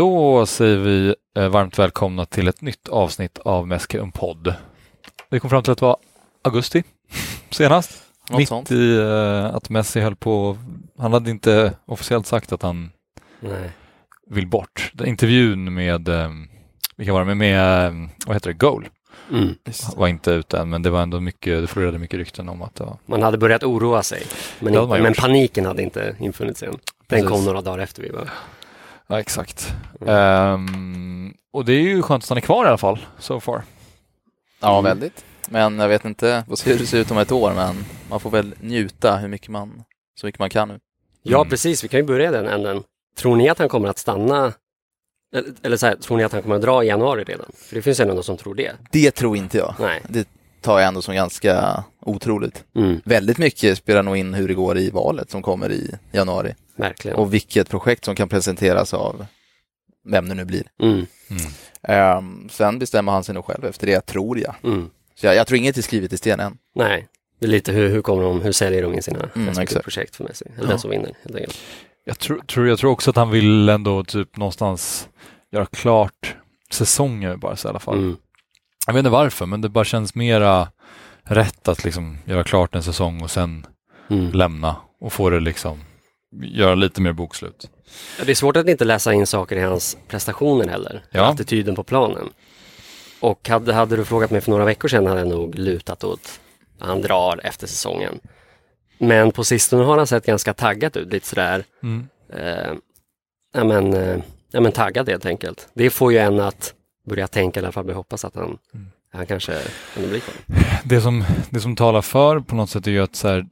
Då säger vi eh, varmt välkomna till ett nytt avsnitt av Meske en podd. Vi kom fram till att det var augusti senast. Något mitt sånt. i eh, att Messi höll på, han hade inte officiellt sagt att han Nej. vill bort. Den intervjun med, eh, vilka var det, med, med vad heter det, Goal Mm. var inte ute än, men det var ändå mycket, det florerade mycket rykten om att det var Man hade börjat oroa sig, men, Det hade men paniken hade inte infunnit sig än. Den Precis. kom några dagar efter vi var. Ja, exakt. Mm. Ehm, och det är ju skönt att stanna kvar i alla fall, so far. Ja, Mm. väldigt. Men jag vet inte vad hur det ser ut om ett år, men man får väl njuta hur mycket man, så mycket man kan nu. Ja, Mm. precis. Vi kan ju börja i den änden. Tror ni att han kommer att stanna? Eller, eller så här, tror ni att han kommer att dra i januari redan? För det finns ändå någon som tror det. Det tror inte jag. Nej. Det tar jag ändå som ganska otroligt. Mm, Väldigt mycket spelar nog in hur det går i valet som kommer i januari verkligen. och vilket projekt som kan presenteras av vem det nu blir. Mm, Ehm, sen bestämmer han sig nog själv efter det, tror jag. mm. Så jag, jag tror inget är skrivet i sten än. Nej, det är lite hur, hur kommer de, hur säljer de in sina respektive exakt. projekt för Messi? Eller Ja. den som vinner helt enkelt. Jag tror, tror, jag tror också att han vill ändå typ någonstans göra klart säsonger bara så i alla fall. Jag vet inte varför, men det bara känns mera rätt att liksom göra klart en säsong och sen mm. lämna och få det liksom, göra lite mer bokslut. Det är svårt att inte läsa in saker i hans prestationer heller. Ja. Attityden på planen. Och hade, hade du frågat mig för några veckor sedan hade jag nog lutat åt att han drar efter säsongen. Men på sistone har han sett ganska taggad ut, lite sådär, Mm. eh, ja, men, eh, ja men taggad helt enkelt. Det får ju en att börja tänka, i alla fall vi hoppas att han, Mm. han kanske ändå blir kvar. Det, som, det som talar för på något sätt är ju att så här,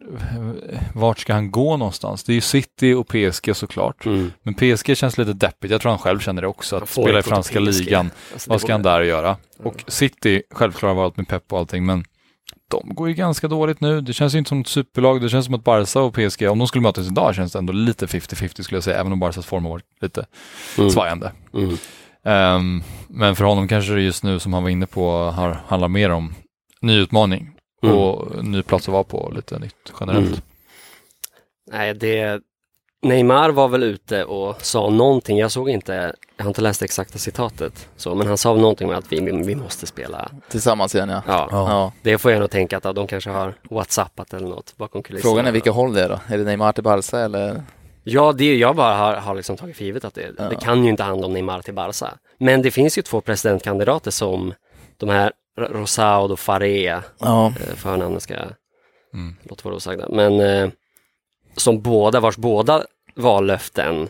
vart ska han gå någonstans? Det är ju City och PSG såklart. Mm. Men PSG känns lite deppigt. Jag tror han själv känner det också. Att spela i franska ligan. Alltså, Vad ska han där göra? Och City, självklart varit med Pep och allting, men de går ju ganska dåligt nu. Det känns ju inte som ett superlag. Det känns som att Barca och PSG, om de skulle mötas idag, känns det ändå lite 50-50 skulle jag säga, även om Barcas form har varit lite Mm. svajande. Mm. Ehm, men för honom kanske det just nu, som han var inne på, har, handlar mer om ny utmaning Mm. och ny plats att vara på, lite nytt generellt. Mm. Nej, det... Neymar var väl ute och sa någonting, jag såg inte, jag har inte läst det exakta citatet, så, men han sa någonting med att vi, vi måste spela. Tillsammans igen ja. Ja, ja. det får jag nog tänka att ja, de kanske har whatsappat eller något bakom kulisserna. Frågan är vilka håll det är då? Är det Neymar till Barca eller? Ja, det jag bara har, har liksom tagit för givet att det, Ja. det kan ju inte handla om Neymar till Barca. Men det finns ju två presidentkandidater som de här Rosado och Farea, Ja. eh, förnamnen ska jag Mm. låt vara osagda, men eh, som båda, vars båda vallöften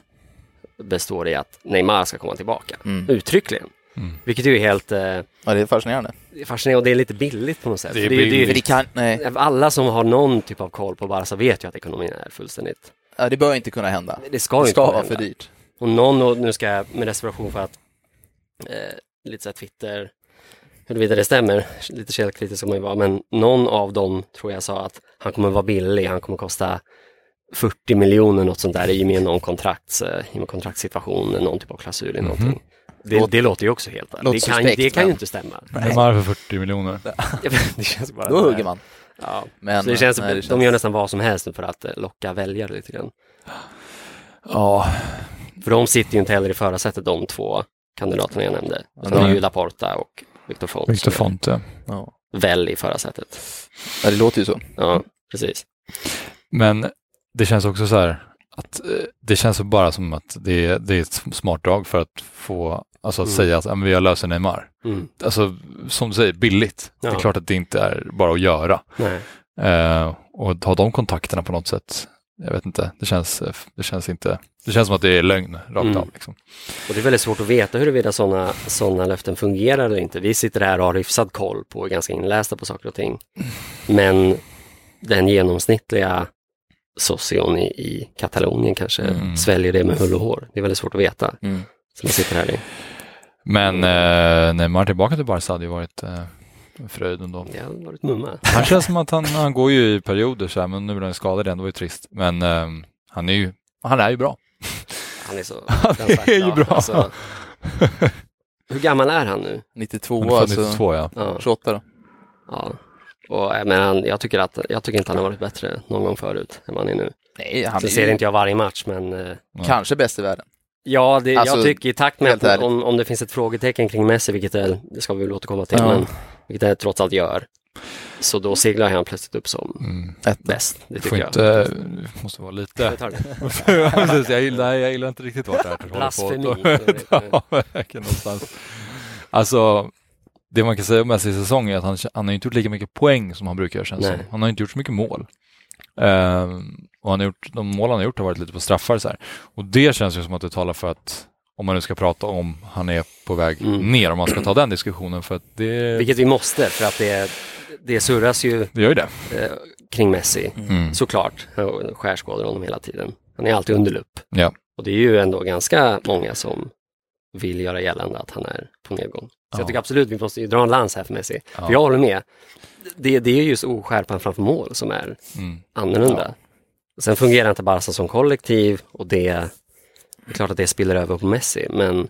består i att Neymar ska komma tillbaka. Mm. Uttryckligen. Mm. Vilket ju är helt eh, ja, det är fascinerande. fascinerande och det är lite billigt på något sätt. Det är För det, är det, är det kan, nej, alla som har någon typ av koll på Barca vet ju att ekonomin är fullständigt... ja, det bör inte kunna hända. Det ska Det inte ska vara hända. för dyrt. Och någon, och nu ska jag med reservation för att eh, lite så här Twitter, huruvida det stämmer, lite källkritisk ska man ju vara, men någon av dem tror jag sa att han kommer vara billig, han kommer kosta 40 miljoner, något sånt där, i och med någon kontrakts, eh, i med kontraktssituation, någon typ av klausul i någonting. Det, Låt- det låter ju också helt... Det kan, suspekt, det kan ju men- inte stämma. Neymar för 40 miljoner. det känns bara Då hugger man. Ja. Men, så det känns, nej, det de gör nästan vad som helst för att eh, locka väljare lite grann. Ja, För de sitter ju inte heller i förarsätet, de två kandidaterna jag nämnde. Utan det är ju Laporta och Victor Font Victor Font, ja. Ja. väl i förarsätet. ja, det låter ju så. Ja, precis. Men det känns också så här att eh, det känns bara som att det är, det är ett smart drag för att få, alltså att Mm. säga att ja, men vi har löst Neymar. Mm. Alltså som du säger, billigt. Det är Ja. klart att det inte är bara att göra. Eh, och ha de kontakterna på något sätt. Jag vet inte, det känns, det känns inte, det känns som att det är lögn rakt Mm. av. Liksom. Och det är väldigt svårt att veta huruvida sådana såna löften fungerar eller inte. Vi sitter här och har hyfsad koll på, ganska inlästa på saker och ting. Men den genomsnittliga socion i, i Katalonien kanske Mm. sväljer det med hull och hår. Det är väldigt svårt att veta. Mm. Man sitter här i. Men eh, Neymar tillbaka till Barca hade ju varit eh, fröjd ändå. Det varit mumma. Han känns som att han, han går ju i perioder så här, men nu blir han skadad igen, det var ju trist. Men ehm, han är ju, han är ju bra. Han är så Han är ju bra. Alltså, hur gammal är han nu? 92, Han är född alltså 92 ja. Ja, 28 då. ja. Och, eh, men han, jag, tycker att, jag tycker inte han har varit bättre någon gång förut än vad han är nu. Nej, han Sen är ser ju inte jag varje match, men eh, kanske bäst i världen. Ja, det, Alltså, jag tycker i takt med att om, om det finns ett frågetecken kring Messi, vilket det, det ska vi väl återkomma till, Ja. men vilket det trots allt gör, så då seglar han plötsligt upp som Mm. Bäst. Det Får tycker jag. inte, måste vara lite... Jag gillar, jag gillar inte riktigt vart det här håller på. Blasfemi. ja, verkligen någonstans. Alltså, det man kan säga om Messi säsong är att han, han har inte gjort lika mycket poäng som han brukar känns som. Han har inte gjort så mycket mål. Ehm, och han har gjort, de mål han har gjort har varit lite på straffar så här. Och det känns ju som att det talar för att om man nu ska prata om han är på väg Mm. ner, om man ska ta den diskussionen för att det, Vilket vi måste, för att det, det surras ju det gör ju det. eh, kring Messi, Mm. såklart. Skärskådar honom hela tiden. Han är alltid under lupp. Ja. Och det är ju ändå ganska många som vill göra gällande att han är på nedgång. Så Ja. jag tycker absolut vi måste ju dra en lans här för Messi. För jag håller med. Det, det är just oskärpan framför mål som är Mm. annorlunda. Sen fungerar inte Barca som kollektiv och det, det är klart att det spiller över på Messi, men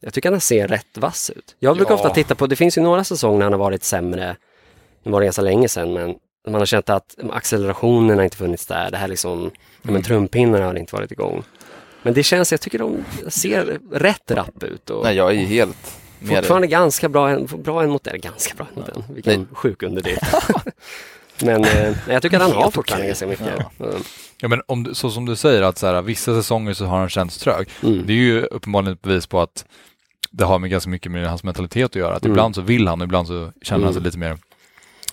jag tycker att han ser rätt vass ut. Jag brukar Ja. ofta titta på, det finns ju några säsonger när han har varit sämre, det var det ganska länge sedan, men man har känt att accelerationen har inte funnits där, det här liksom, ja, men Mm. trumpinnarna har inte varit igång. Men det känns, jag tycker de ser rätt rapp ut och Nej, jag är ju helt fortfarande ganska bra, bra en mot den, ganska bra en mot den, vilken sjuk underdrift. men eh, jag tycker att han har fortfarande ganska mycket. Mm. Ja, men om, du- så som du säger att så här, vissa säsonger så har han känts trög. Mm. Det är ju uppenbarligen ett bevis på att det har med ganska mycket med hans mentalitet att göra. Att Mm. ibland så vill han och ibland så känner han sig Mm. lite mer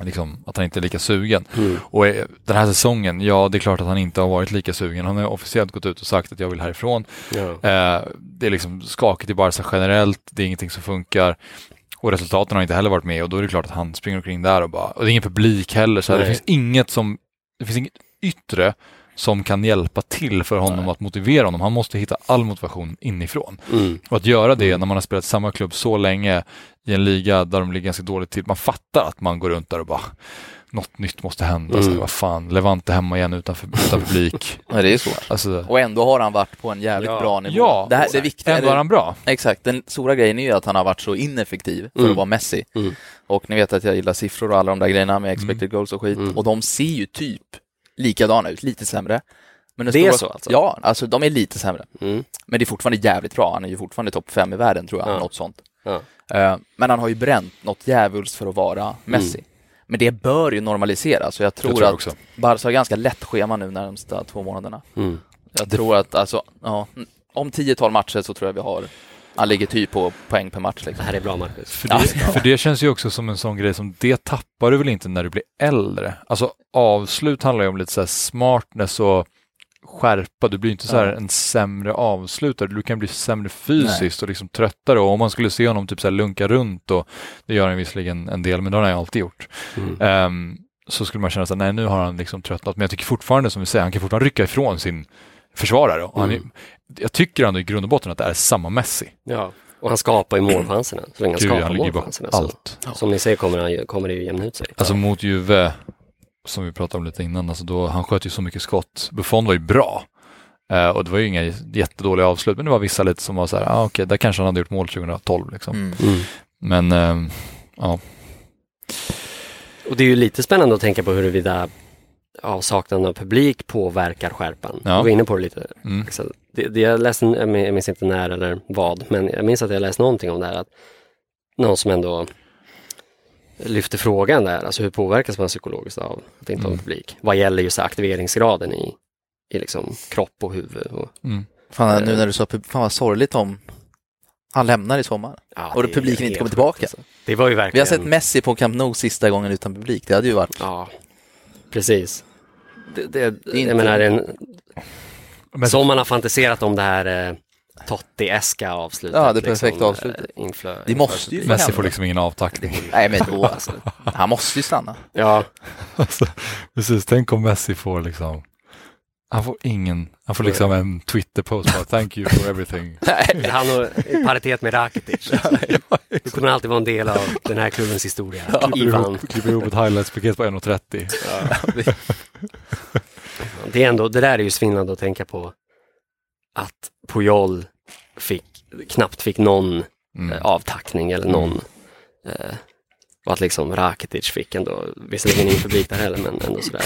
liksom, att han inte är lika sugen. Mm. Och eh, den här säsongen, ja det är klart att han inte har varit lika sugen. Han har officiellt gått ut och sagt att jag vill härifrån. Ja. Eh, det är liksom skakigt i Barca generellt, det är ingenting som funkar. Och resultaten har inte heller varit med och då är det klart att han springer omkring där och bara, och det är ingen publik heller, så det finns inget som, det finns inget yttre som kan hjälpa till för honom Nej. att motivera honom. Han måste hitta all motivation inifrån. Mm. Och att göra det när man har spelat i samma klubb så länge i en liga där de ligger ganska dåligt till, man fattar att man går runt där och bara något nytt måste hända. Så Mm. här, vad fan, Levante hemma igen utan, utan publik. Nej, det är svårt. Alltså, Och ändå har han varit på en jävligt Ja. bra nivå. ja, det, här, det viktiga ändå är han bra. Exakt, den stora grejen är ju att han har varit så ineffektiv för Mm. att vara Messi. Mm. Och ni vet att jag gillar siffror och alla de där grejerna med expected goals och skit. Mm. Och de ser ju typ likadana ut, lite sämre. Men den Det är stora- så alltså? Ja, alltså de är lite sämre. Mm. Men det är fortfarande jävligt bra. Han är ju fortfarande topp fem i världen tror jag, Ja. något sånt. Ja. Eh, Men han har ju bränt något djävulskt för att vara Messi. Mm. Men det bör ju normaliseras. Så jag tror, Det tror jag att också. Barca har ganska lätt schema nu närmsta två månaderna. Mm. Jag tror att alltså, ja, om 10-12 matcher så tror jag vi har, han ligger typ på poäng per match Det liksom. här är bra Marcus. För Ja. det, för det känns ju också som en sån grej som det tappar du väl inte när du blir äldre. Alltså avslut handlar ju om lite så här smartness och skärpa. Du blir inte så här en sämre avslutare. Du kan bli sämre fysiskt och liksom tröttare. Och om man skulle se honom typ så här lunka runt och det gör han visserligen en del, men det har han ju alltid gjort. Mm. Ehm, så skulle man känna att nej, nu har han liksom tröttnat. Men jag tycker fortfarande, som vi säger, han kan fortfarande rycka ifrån sin försvarare. Och han är, Mm. jag tycker ändå i grund och botten att det är samma Messi. Ja, och han skapar ju målchanserna. Så länge han Gud, skapar han målchanserna. Så, allt. som ni säger kommer, han, ju- kommer det ju jämna ut sig. Alltså mot Juve, som vi pratade om lite innan, alltså då, han sköt ju så mycket skott. Buffon var ju bra. Eh, och det var ju inga jättedåliga avslut, men det var vissa lite som var så här, ah, okej, där kanske han hade gjort mål 2012 liksom. Mm. Mm. Men ehm, ja, Och det är ju lite spännande att tänka på huruvida avsaknaden av publik påverkar skärpan. Ja. Du var inne på det lite. mm, Axel. Det, det jag läste, jag min- jag minns inte när eller vad, men jag minns att jag läste någonting om det här. Att någon som ändå lyfter frågan där, alltså hur påverkas man psykologiskt av att inte ha en Mm. publik? Vad gäller just aktiveringsgraden i, i liksom kropp och huvud. Och, mm. Fan, nu när du sa pub- fan vad sorgligt om han lämnar i sommar. ja, Och publiken inte kommer tillbaka. alltså. Det var ju Vi verkligen... har sett Messi på Camp Nou sista gången utan publik. Det hade ju varit... Ja, precis. Det, det, inte- jag menar, en, Men, som man har fantiserat om det här eh, Totti-eska avslutet. Ja, det perfekta avslutet. eh, Inflö, Det måste ju- Messi får liksom ingen avtackning. Nej men då, alltså, han måste ju stanna. Ja, Alltså, precis, tänk om Messi får liksom, han får ingen, han får liksom en Twitter-post bara thank you for everything. Han har paritet med Rakitic. Det kommer alltid vara en del av den här klubbens historia. Klipper Ivan. klipper ihop ett highlights-paket på 1.30. Det, är ändå, det där är ju svindlande att tänka på att Puyol fick, knappt fick någon Mm. eh, avtackning eller någon eh, Och att liksom Rakitic fick ändå, visserligen ingen publik där heller, men ändå sådär.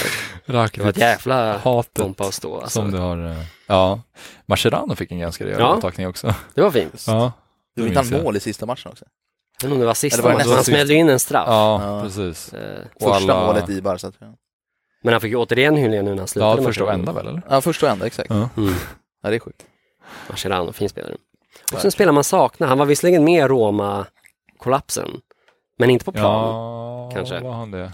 Det var ett Rakitic, jävla pompa och stå. Alltså. som du har. eh, Ja, Mascherano fick en ganska rejäl Ja. mottagning också. Det var fint. Ja, Du inte han jag. mål i sista matchen också? Jag vet inte om det var sista matchen, han smällde in en straff. Ja, Ja. precis. Eh, Första alla- målet i Barca tror jag. Men han fick ju återigen hyllningar nu när han slutade. Ja, första och enda väl eller? Ja, första och enda, exakt. Ja. Mm. Ja, det är sjukt. Mascherano, fin spelare. Och sen spelar man saknar, han var visserligen med Roma-kollapsen, men inte på plan. Ja, kanske. var han det?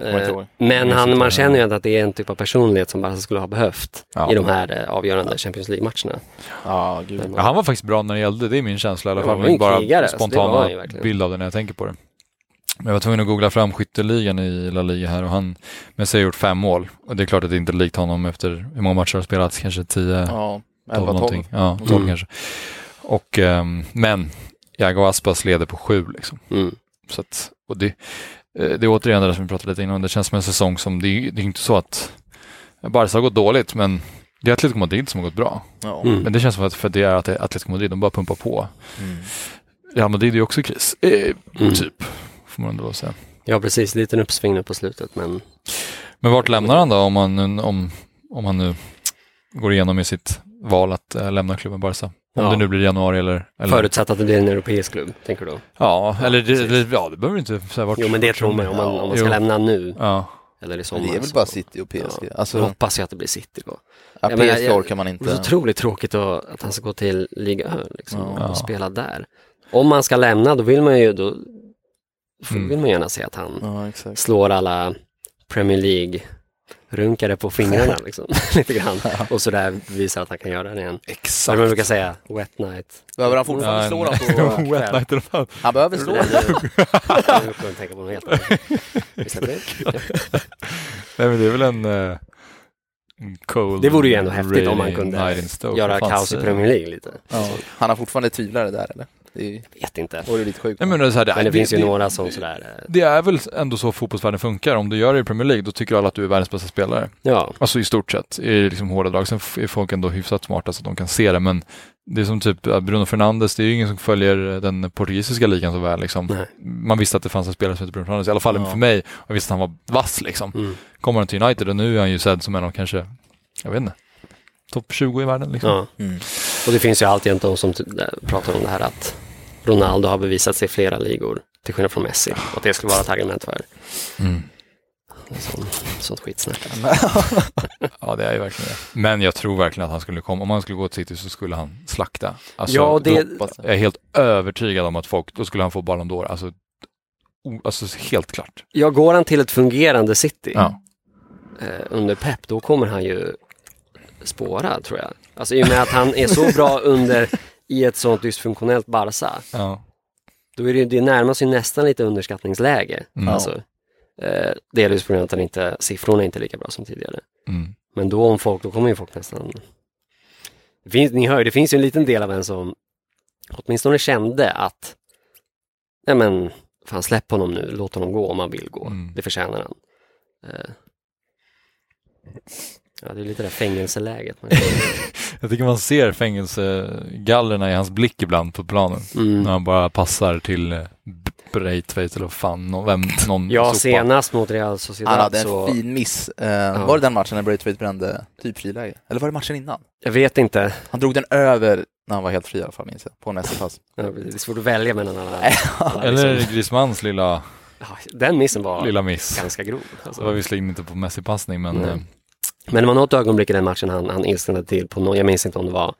Eh, men han, man känner ju ändå att det är en typ av personlighet som Barca skulle ha behövt Ja. i de här eh, avgörande Champions League-matcherna. Ja, gud. Ja, han var faktiskt bra när det gällde, det är min känsla i alla fall. han var ju en bara krigare, så det var spontana bild av det när jag tänker på det. Men jag var tvungen att googla fram skytteligan i La Liga här och han, men så har gjort fem mål. Och det är klart att det inte är likt honom efter hur många matcher har spelats, kanske 10, Ja, 12 11-12. någonting. Ja, 12 Mm. kanske. Och, ehm, men Iago Aspas leder på sju liksom. Mm. Så att, och det, eh, det är återigen det där som vi pratade lite innan, det känns som en säsong som, det, är- det är inte så att Barca har gått dåligt, men det är Atletico Madrid som har gått bra. Ja. Mm. Men det känns som att för det är att Atletico Madrid, de bara pumpar på. Mm. Real Madrid är ju också i kris, eh, Mm. typ, får man ändå säga. Ja, precis. Liten uppsving nu på slutet, men Men vart lämnar han då om han, om, om han nu går igenom i sitt val att eh, lämna klubben Barca? Om Ja. det nu blir januari eller... eller förutsatt att det blir en europeisk klubb, tänker du då? Ja, eller det, det, ja, det behöver inte säga vart. Jo, men det tror man ju om man, om man ska Jo. lämna nu Ja, eller i sommar. det är väl bara City och PSG. Ja. Alltså, Jag hoppas ju att det blir City då. ja, Jag PSG jag- orkar man Det är så inte. otroligt tråkigt att, att han ska gå till Liga Ö liksom, Ja. och spela där. Om man ska lämna, då vill man ju då Mm. vill man gärna se att han Ja, slår alla Premier League-runkare på fingrarna liksom, lite grann. Och sådär visar att han kan göra det igen. Exakt. man brukar säga, wet night. Behöver han fortfarande Ja, slå en- dem på... Wet night the pub. Han behöver slå tänka på något helt annat. Det. Nej men det är väl en, en cold Det vore ju ändå häftigt om man rainy kunde. Göra kaos i Premier League lite. Ja. Han har fortfarande tvivlare där eller? Det är- Vet inte. vore lite sjukt. Nej, men det, är så här, det, Men det det, finns ju det, några som sådär, Det är väl ändå så fotbollsvärlden funkar. Om du gör det i Premier League, då tycker alla att du är världens bästa spelare. ja, Alltså i stort sett, i liksom hårda drag. Sen är folk ändå hyfsat smarta så att de kan se det, men det är som typ Bruno Fernandes, det är ju ingen som följer den portugisiska ligan så väl. Liksom. Nej. Man visste att det fanns en spelare som heter Bruno Fernandes, i alla fall Ja. för mig. Och jag visste att han var vass liksom. mm, Kommer han till United och nu är han ju sedd som en av kanske, jag vet inte, topp 20 i världen liksom. ja. Mm. Och det finns ju alltid de som pratar om det här att Ronaldo har bevisat sig i flera ligor, till skillnad från Messi. Och att det skulle vara ett argument för Mm. sån, sånt skitsnack. Ja, det är ju verkligen det. Men jag tror verkligen att han skulle komma, om han skulle gå till City så skulle han slakta. Alltså, Ja, det- då, jag är helt övertygad om att folk, då skulle han få Ballon d'Or. Alltså, o, alltså helt klart. Ja, går han till ett fungerande City Ja. eh, under Pep, då kommer han ju spåra, tror jag. Alltså i och med att han är så bra under i ett sånt dysfunktionellt Barca, Ja. då är det, det närmar sig nästan lite underskattningsläge. Mm. Alltså, eh, delvis på grund av att han inte, siffrorna är inte lika bra som tidigare. Mm. Men då om folk, då kommer ju folk nästan... Det finns, ni hör ju, det finns ju en liten del av en som åtminstone kände att nej men, fan släpp honom nu, låt honom gå om han vill gå. Mm. Det förtjänar han. Eh, ja, det är lite det där fängelseläget. Man Jag tycker man ser fängelsegallrerna i hans blick ibland på planen. När mm. han bara passar till eh, Braithwaite eller fan, någon, vem, någon Ja, sopa. senast mot Real Sociedad Han hade en så, fin miss. Eh, Var det den matchen när Braithwaite brände typ friläge? Eller var det matchen innan? jag vet inte, Han drog den över när han var helt fri i alla fall, minns jag. På nästa pass. Ja, det är svårt att välja mellan alla. alla Eller liksom. Griezmanns lilla, ja, den missen var lilla miss. ganska grov. Alltså. Det var visserligen inte på Messi-passning, men Nej. Men det var något ögonblick i den matchen han, han ilsknade till på någon, jag minns inte om det var,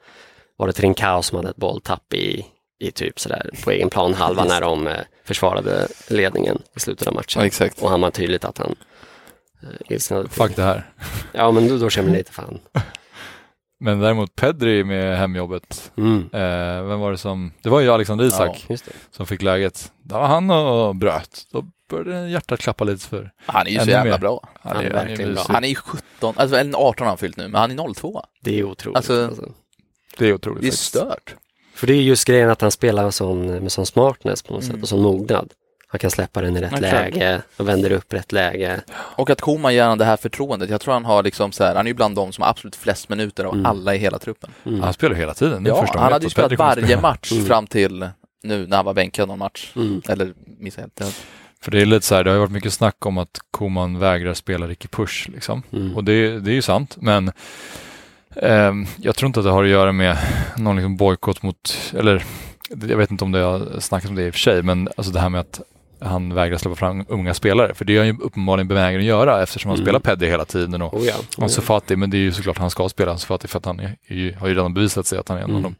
var det Trincao som hade ett bolltapp i, i typ sådär på egen plan halva när de eh, försvarade ledningen i slutet av matchen. exakt. Och han var tydligt att han eh, ilsknade till. fuck det här. Ja men då, då känner man lite fan. Men däremot Pedri med hemjobbet, Mm. eh, vem var det som, det var ju Alexander Isak det. som fick läget. Där var han och bröt. Då började hjärtat klappa lite för, Han är ju så jävla mer. bra. Han är verkligen bra. Han är ju 17, alltså eller 18 har han fyllt nu, men han är 02. Det är otroligt. Alltså- Alltså, Det är otroligt Det är faktiskt. stört. För det är just grejen att han spelar med sån, med sån smartness på något Mm. sätt och sån mognad. Han kan släppa den i rätt klart. läge och vänder upp rätt läge. Och att Koman ger honom det här förtroendet. Jag tror han har liksom så här, han är ju bland de som har absolut flest minuter av Mm. alla i hela truppen. Mm. Han spelar hela tiden. Är Ja, han hade ju spelat varje spela. match Mm. fram till nu när han var bänkad någon match. Mm. Eller missade helt. För det är lite så här, det har varit mycket snack om att Koman vägrar spela Ricky Push liksom. Mm. Och det, det är ju sant, men ehm, jag tror inte att det har att göra med någon liksom bojkott mot, eller jag vet inte om det har snackats om det i och för sig, men alltså det här med att han vägrar släppa fram unga spelare, för det är han ju uppenbarligen benägen att göra eftersom han Mm. spelar Peddi hela tiden och Oh ja. Oh ja. Fati, men det är ju såklart han ska spela Ansu Fati för att han är, är ju, har ju redan bevisat sig att han är en av Mm. de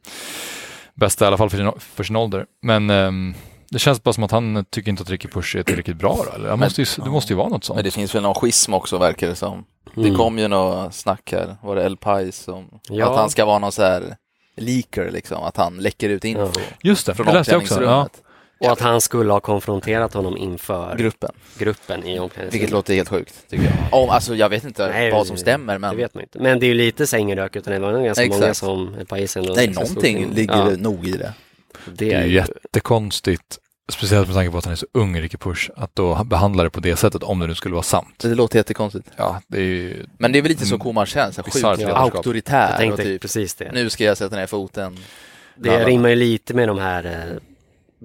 bästa i alla fall för sin, för sin ålder. Men ehm, det känns bara som att han tycker inte att Ricky Push är tillräckligt bra då, eller? Han Men- måste ju, det måste ju vara något sånt. Men det finns väl någon schism också verkar det som. Mm. Det kom ju något snack här, var det El Pais som, Ja. att han ska vara någon så här leaker liksom, att han läcker ut info Ja. Just det, från det läste jag också. Ja. Och att han skulle ha konfronterat honom inför Gruppen, gruppen i vilket låter helt sjukt tycker jag. Om, alltså jag vet inte Nej, vad som det- stämmer Det men vet man inte. Men det är ju lite sängrök utan det var nog ganska Exakt. många som El Pais ändå nej, någonting ligger ja, det nog i det. Det Det är är ju ju jättekonstigt, speciellt med tanke på att han är så ung, Ricky Push, att då behandla det på det sättet om det nu skulle vara sant. Det låter jättekonstigt. Ja, det är ju... Men det är väl lite så. Koman känns, sjukt ledarskap. auktoritär Jag tänkte typ, precis det. nu ska jag sätta ner foten. Det Alla. rimmar ju lite med de här eh,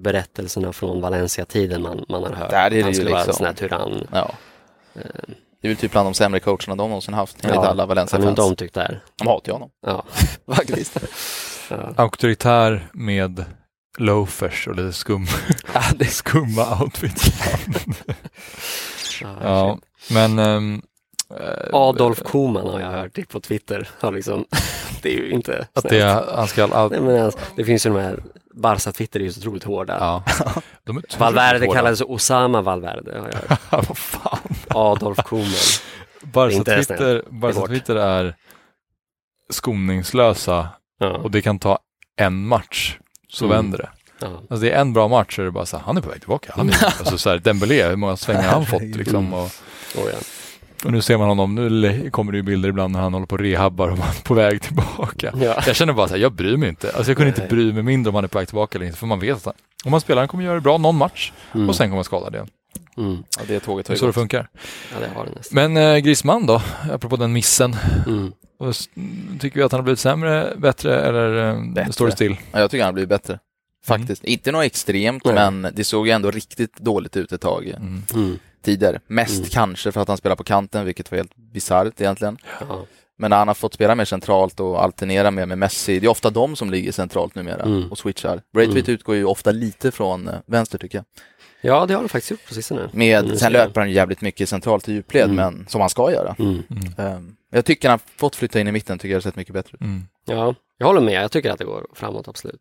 berättelserna från Valencia-tiden man, man har hört. Där är det han ju skulle vara en liksom- sån här tyrann. Ja. Det är väl typ bland de sämre coacherna de någonsin haft, enligt Ja, alla Han är inte Valencia-fans. omtyckt där. De hatar ju honom, Ja. faktiskt. Ja. Auktoritär med loafers och lite skum, Ja, skumma outfits. Ja, ja, men... eh, Adolf Koman har jag hört på Twitter. Har liksom, det är ju inte Att det, han ska all, Nej, men alltså, det finns ju de här, Barca-Twitter är ju så otroligt hårda. Ja. De är Valverde hårda. kallades Osama Valverde. Har jag. Vad fan. Adolf Koman. Barca inte ens Twitter, Barca. Twitter är skoningslösa Ja. och det kan ta en match så Mm. vänder det. Ja. Alltså det är en bra match så är det bara så här, han är på väg tillbaka. Han är, alltså så här, Dembélé, hur många svängar har han fått liksom? Och, Oh, ja. och nu ser man honom, nu kommer det ju bilder ibland när han håller på och rehabbar och man är på väg tillbaka. Ja. Jag känner bara så här, jag bryr mig inte. Alltså jag kunde inte Nej. bry mig mindre om han är på väg tillbaka eller inte, för man vet att han, om han spelar, han kommer göra det bra någon match Mm. och sen kommer han skadad igen. Mm. Ja, det tåget Det har är så det ju gått. funkar. Ja, det har det nästan. Men eh, Griezmann då, apropå den missen. Mm. Och Tycker vi att han har blivit sämre, bättre eller eh, Bättre. står det still? Ja, jag tycker han har blivit bättre. Faktiskt. Inte något extremt, men det såg ju ändå riktigt dåligt ut ett tag Mm. Mm. tidigare. Mest Mm. kanske för att han spelar på kanten, vilket var helt bisarrt egentligen. Ja. Men när han har fått spela mer centralt och alternera mer med Messi, det är ofta de som ligger centralt numera Mm. och switchar. Braithwaite Mm. utgår ju ofta lite från eh, vänster tycker jag. Ja, det har de faktiskt gjort på sistone. Med, Mm, sen löper han jävligt mycket centralt i djupled, Mm. men som han ska göra. Mm. Mm. Um, jag tycker han fått flytta in i mitten, tycker jag det har sett mycket bättre ut. Mm. Ja, jag håller med. Jag tycker att det går framåt, absolut.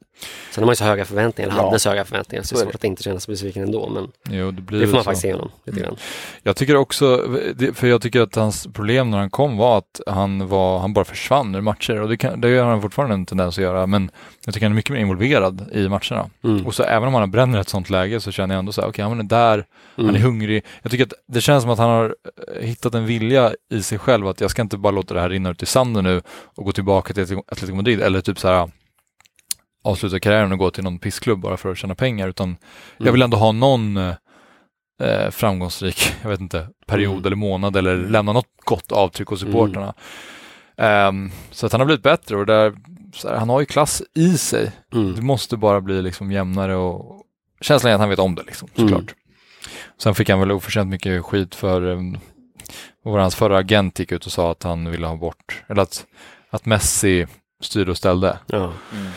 Sen har man ju så höga förväntningar, eller Ja. hade så höga förväntningar, så det är svårt att inte känna sig besviken ändå. Men Jo, det blir det får man så. faktiskt se honom lite Mm. grann. Jag tycker också, för jag tycker att hans problem när han kom var att han, var, han bara försvann ur matcher och det, kan, det har han fortfarande en tendens att göra men jag tycker han är mycket mer involverad i matcherna. Mm. Och så även om han bränner ett sånt läge så känner jag ändå så här, okej han är där, han är Mm. hungrig. Jag tycker att det känns som att han har eh, hittat en vilja i sig själv att jag ska inte bara låta det här rinna ut i sanden nu och gå tillbaka till Atletico Madrid eller typ så här avsluta karriären och gå till någon pissklubb bara för att tjäna pengar utan jag Mm. vill ändå ha någon eh, framgångsrik, jag vet inte, period Mm. eller månad eller lämna något gott avtryck hos supportrarna. Ehm, så att han har blivit bättre och där, här, han har ju klass i sig. Det Mm. måste bara bli liksom jämnare och känslan är att han vet om det liksom, Mm. såklart. Sen fick han väl oförtjänt mycket skit för, um, det, hans förra agent gick ut och sa att han ville ha bort, eller att, att Messi styrde och ställde. Ja. Mm.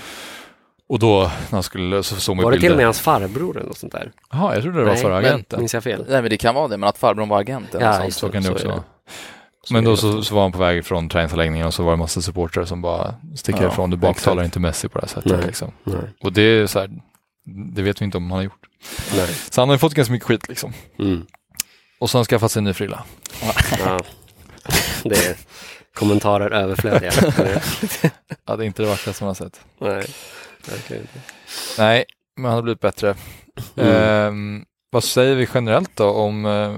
Och då när han skulle, så såg man Var det bilder. till och med hans farbror eller något sånt där? Jaha, jag trodde det var Nej, förra men- agenten. Minns jag fel? Nej men det kan vara det, men att farbrorn var agent eller Ja, sånt. Så kan det så också vara. Så Men då så, så var han på väg från träningsanläggningen och så var det en massa supportrar som bara sticker Ja, ifrån. Du baktalar inte Messi på det här sättet. Nej. Liksom. Nej. Och det är så här, det vet vi inte om han har gjort. Nej. Så han har ju fått ganska mycket skit liksom. Mm. Och så har han skaffat sig en ny frilla. Ja. Det är kommentarer överflödiga. Ja, det är inte det som man har sett. Nej, verkligen inte. Nej, men han har blivit bättre. Mm. Ehm, vad säger vi generellt då om eh,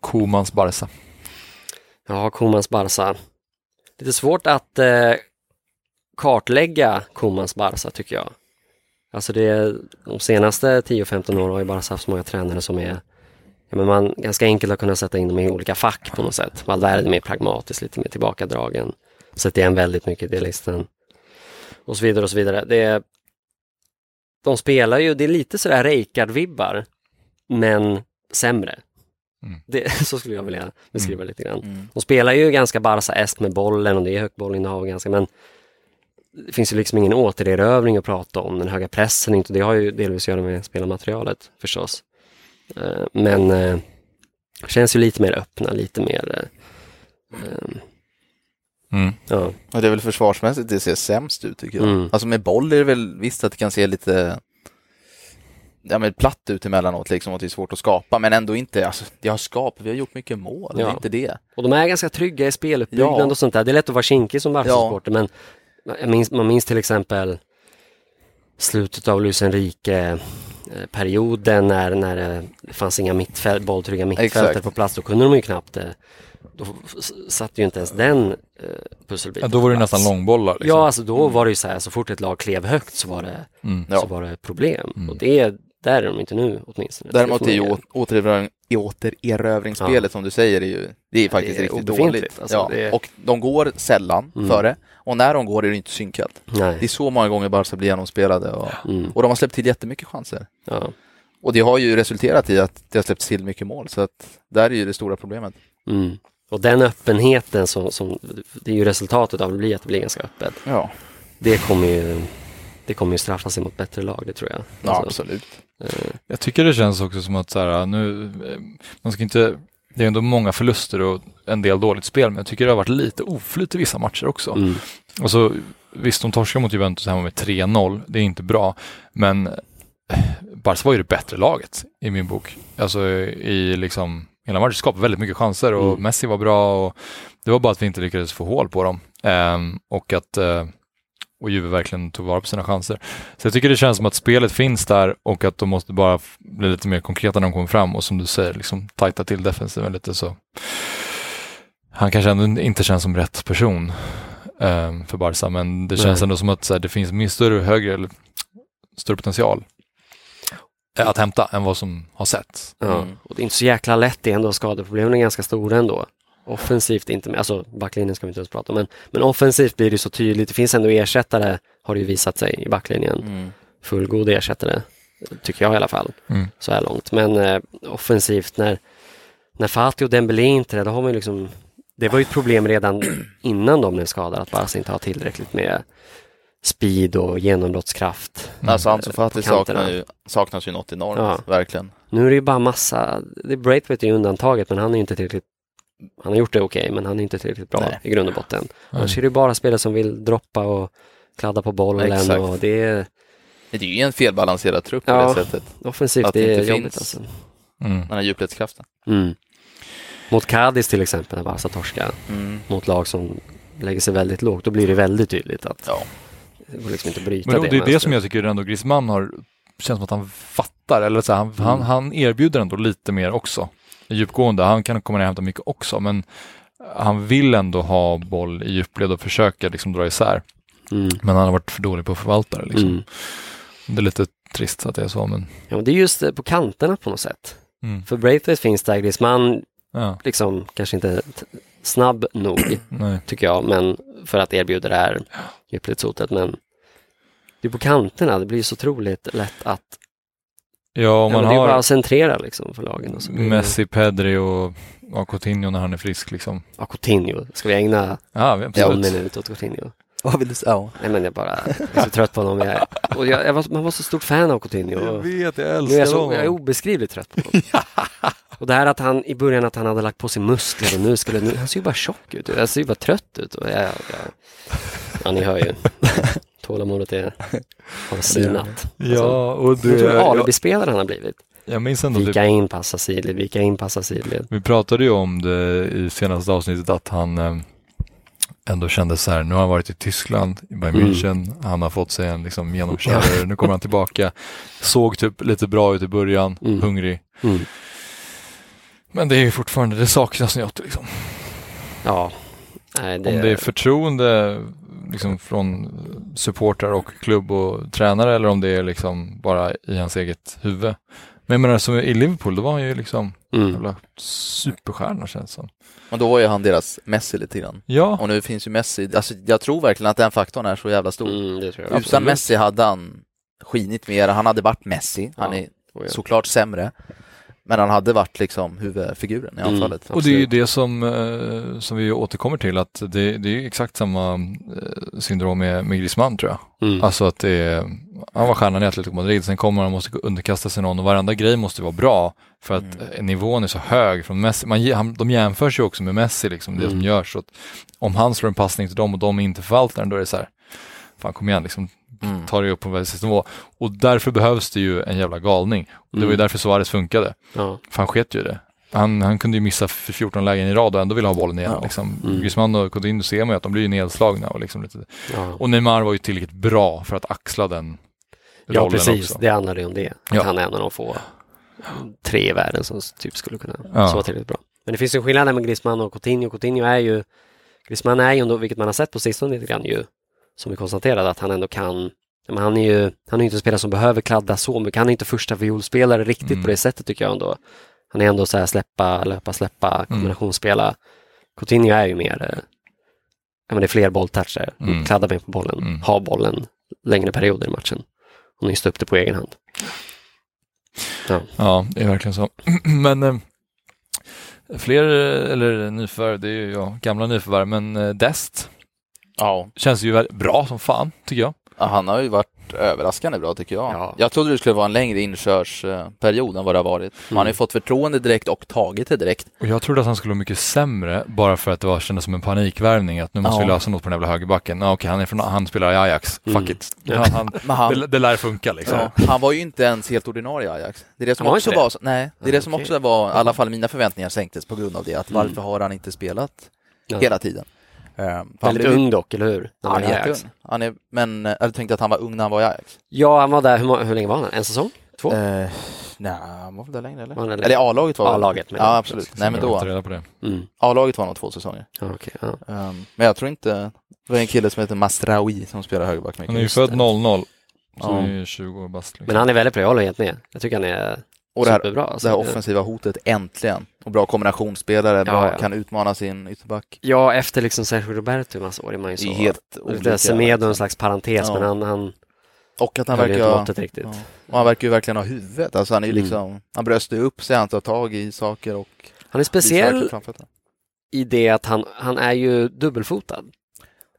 Komans Barca? Ja, Komans Barca. Lite svårt att eh, kartlägga Komans Barca tycker jag. Alltså det är, de senaste 10-15 åren har ju Barca haft så många tränare som är men man ganska enkelt har kunnat sätta in dem i olika fack på något sätt. Valverde är mer pragmatisk, lite mer tillbakadragen. Sätter igen väldigt mycket i listan. Och så vidare och så vidare. Det är, de spelar ju, det är lite sådär Reykjard-vibbar. Men sämre. Mm. Det, så skulle jag vilja beskriva lite grann. Mm. De spelar ju ganska Barca-est med bollen och det är högt bollinnehav ganska, men det finns ju liksom ingen återerövring att prata om. Den höga pressen, inte, det har ju delvis att göra med spelarmaterialet förstås. Eh, Men eh, känns ju lite mer öppna, lite mer... eh, eh, Mm. Ja, Och det är väl försvarsmässigt det ser sämst ut tycker jag. Mm. Alltså med boll är det väl visst att det kan se lite ja, men platt ut emellanåt liksom och att det är svårt att skapa men ändå inte, alltså det har skap, vi har gjort mycket mål, det är Ja. inte det. och de är ganska trygga i speluppbyggnad Ja. och sånt där. Det är lätt att vara kinkig som Barca-supporter, men jag minns, man minns till exempel slutet av Luis Enrique-perioden när, när det fanns inga mittfält, bolltrygga mittfältare Exakt. på plats. Då kunde de ju knappt eh, då satt ju inte ens den eh, pusselbiten Ja, då var det nästan långbollar. Liksom. Ja, alltså då var det ju så här, så fort ett lag klev högt så var det, Mm. Ja. så var det problem. Mm. Och det, där är de inte nu åtminstone. Däremot Det är ju återerövring, i återerövringsspelet som du säger är ju, det är faktiskt är riktigt dåligt. alltså, ja. det är- Och de går sällan Mm. före och när de går är det inte synkat. Det är Nej. så många gånger Barca blir genomspelade och, Mm. och de har släppt till jättemycket chanser. Ja. Och det har ju resulterat i att det har släppts till mycket mål så att där är ju det stora problemet. Mm. Och den öppenheten som, som, det är ju resultatet av det blir att det blir ganska öppet. Ja, Det kommer ju, det kommer ju straffa sig mot bättre lag, det tror jag. ja Alltså, absolut. eh, Jag tycker det känns också som att så här, nu, eh, man ska inte, det är ändå många förluster och en del dåligt spel, men jag tycker det har varit lite oflyt i vissa matcher också. mm. Och så, visst, de torskar mot Juventus hemma med 3-0, det är inte bra, men eh, Barca var ju det bättre laget i min bok. Alltså i liksom, hela matchen skapade väldigt mycket chanser och Mm. Messi var bra och det var bara att vi inte lyckades få hål på dem. Ehm, och att eh, och Juve verkligen tog vara på sina chanser. Så jag tycker det känns som att spelet finns där och att de måste bara bli lite mer konkreta när de kommer fram och som du säger, liksom tajta till defensiven lite så. Han kanske ändå inte känns som rätt person ehm, för Barca, men det känns Nej. ändå som att så här, det finns mer större, högre, eller, större potential eh, att hämta än vad som har setts. Ja. Mm. Och det är inte så jäkla lätt, det är ändå skadeproblemen är ganska stora ändå. Offensivt inte, med- alltså backlinjen ska vi inte ens prata om, men, men offensivt blir det så tydligt. Det finns ändå ersättare, har det ju visat sig i backlinjen. Mm. Fullgod ersättare, tycker jag i alla fall, Mm. så här långt. Men eh, offensivt, när, när Fati och Dembélé inte är det, då har man ju liksom det var ju ett problem redan innan de blev skadade, att Barca inte har tillräckligt med speed och genombrottskraft. Mm. Alltså Ansu Fati På kanterna. saknar ju, saknas ju något enormt, Ja. verkligen. Nu är det ju bara massa, det Braithwaite är ju undantaget men han är ju inte tillräckligt han har gjort det okej men han är inte tillräckligt bra Nej. i grund och botten. Nej. Annars är det ju bara spelare som vill droppa och kladda på bollen Exakt. och det är Det är ju en felbalanserad trupp på Ja. det sättet, offensivt, Att det det är inte jobbigt finns. alltså. Mm. den här djupledskraften. Mm. Mot Cadiz till exempel när Barca torskar Mm. mot lag som lägger sig väldigt lågt, då blir det väldigt tydligt att Ja. det går liksom inte att bryta Men det, det är det som jag tycker ändå Griezmann har, känns som att han fattar, eller så här, han, Mm. han, han erbjuder ändå lite mer också. Djupgående, han kan komma ner och hämta mycket också, men han vill ändå ha boll i djupled och försöka liksom dra isär. Mm. Men han har varit för dålig på att förvalta det. Liksom. Mm. Det är lite trist att det är så, men Ja, men det är just eh, på kanterna på något sätt. mm. För Braithwaite finns där, Griezmann ja, liksom kanske inte snabb nog tycker jag, men för att erbjuda det här djupledshotet. Men det är på kanterna, det blir så otroligt lätt att Ja, om ja, man men det är bara har att centrera liksom för lagen. Och så det- Messi, Pedri och, och Coutinho när han är frisk liksom. Ja, Coutinho, ska vi ägna Ja, absolut. minut åt Coutinho? Vad vill du säga? Nej men jag bara jag är så trött på honom. Jag, och jag, jag var, man var så stort fan av Coutinho. Och vet, jag nu är jag, så, jag är obeskrivligt trött på honom. Och det här att han i början att han hade lagt på sig muskler och nu skulle, nu, han ser ju bara tjock ut. Han ser ju bara trött ut. Och jag, jag, ja, ni hör ju. Tålamodet är, har sinat. Ja, och Jag tror jag, alibispelare han har blivit. jag minns ändå Vika det, in, passa sidled, vika in, passa sidled. vi pratade ju om det i senaste avsnittet att han eh, ändå kände så här, nu har han varit i Tyskland, i Bayern Mm. München, han har fått sig en liksom genomkörare, nu kommer han tillbaka, såg typ lite bra ut i början, Mm. hungrig. Mm. Men det är ju fortfarande, det saknas något liksom. Ja, nej, det, Om det är förtroende liksom från supportrar och klubb och tränare eller om det är liksom bara i hans eget huvud. Men jag menar, som i Liverpool, då var han ju liksom mm. jävla superstjärna känns som. Men då var ju han deras Messi lite grann. Ja, Och nu finns ju Messi, alltså jag tror verkligen att den faktorn är så jävla stor. Mm, det tror jag. Utan Absolut. Messi hade han skinit mer, han hade varit Messi, han Ja. är såklart sämre. Men han hade varit liksom huvudfiguren i Mm. anfallet. Och det är ju det som, eh, som vi återkommer till, att det, det är ju exakt samma eh, syndrom med, med Griezmann tror jag. Mm. Alltså att det är, han var stjärnan i Atletico Madrid, sen kommer han måste underkasta sig någon och varenda grej måste vara bra för att Mm. eh, nivån är så hög från Messi. Man, han, de jämförs ju också med Messi, liksom, det Mm. som görs. Så att om han slår en passning till dem och de inte förvaltar den, då är det så här, fan kom igen, liksom, Mm. ta det upp på en väldigt nivå. Och därför behövs det ju en jävla galning. Och det var ju Mm. därför Suarez funkade, Ja. för han sket ju det. Han, han kunde ju missa 14 lägen i rad och ändå ville ha bollen igen. Ja. Liksom. Mm. Griezmann och Coutinho ser man ju att de blir ju nedslagna. Och, liksom lite. Ja. och Neymar var ju tillräckligt bra för att axla den ja, rollen precis. också. Det handlar ju om det. Att Ja. han är en av de få tre i världen som typ skulle kunna Ja. vara tillräckligt bra. Men det finns ju en skillnad med Griezmann och Coutinho. Coutinho är ju, Griezmann är ju ändå, vilket man har sett på sistone lite grann ju, som vi konstaterade, att han ändå kan ja, men han är ju han är inte en spelare som behöver kladda så mycket. Han är inte första fiolspelare riktigt Mm. på det sättet tycker jag ändå. Han är ändå så här släppa, löpa, släppa, kombinationsspela. Coutinho är ju mer, eh, ja, men det är fler bolltoucher, Mm. kladda mer på bollen, Mm. ha bollen längre perioder i matchen och nysta upp det på egen hand. Ja, det är verkligen så. men eh, fler, eh, eller nyförvärv, det är ju ja, gamla nyförvärv, men eh, Dest Ja, känns ju väldigt bra som fan, tycker jag. Ja, han har ju varit överraskande bra tycker jag. Ja. Jag trodde det skulle vara en längre inkörsperiod än vad det har varit. Han har ju Mm. fått förtroende direkt och tagit det direkt. Och jag trodde att han skulle vara mycket sämre bara för att det var, kändes som en panikvärvning att nu måste Ja. vi lösa något på den jävla högerbacken. Ja, okej, han, är från, han spelar i Ajax, fuck Mm. it. Ja. Han, han, han, det, det lär funka liksom. ja, han var ju inte ens helt ordinarie i Ajax. Det är det som Han var också var, så- nej, det är det som Okej. också var, i alla fall mina förväntningar sänktes på grund av det. Att Mm. varför har han inte spelat Ja. hela tiden? Eh, han Väldigt blev ung dock, eller hur? Han man är jätteung. Han är, men eh, jag tänkte att han var ung när han var i Ajax. Ja, han var där, hur, hur länge var han? En säsong? Två? Eh, nej, han var väl där längre eller? Var han Eller A-laget var väl- A-laget, Ja, absolut. Nej, men då, inte reda på det. Mm. A-laget var nog två säsonger. Okej, ja. Um, men jag tror inte, det var en kille som heter Masraoui som spelar högerback. Han är ju född det. 00, så Ja. han är ju 20 år bast. Liksom. Men han är väldigt bra, jag håller helt med. Jag tycker han är Och det här, superbra. det Alltså. här offensiva hotet, äntligen. Och bra kombinationsspelare, bra, Ja, ja. kan utmana sin ytterback. Ja, efter liksom Sergio Roberto i massa år är man ju Det så... är helt olika. Semedo en slags parentes, Ja. men han, han Och att han verkar, ja, han verkar ju verkligen ha huvudet. Alltså han är Mm. liksom, han bröstar upp sig, han tar tag i saker och Han är speciell i det att han, han är ju dubbelfotad.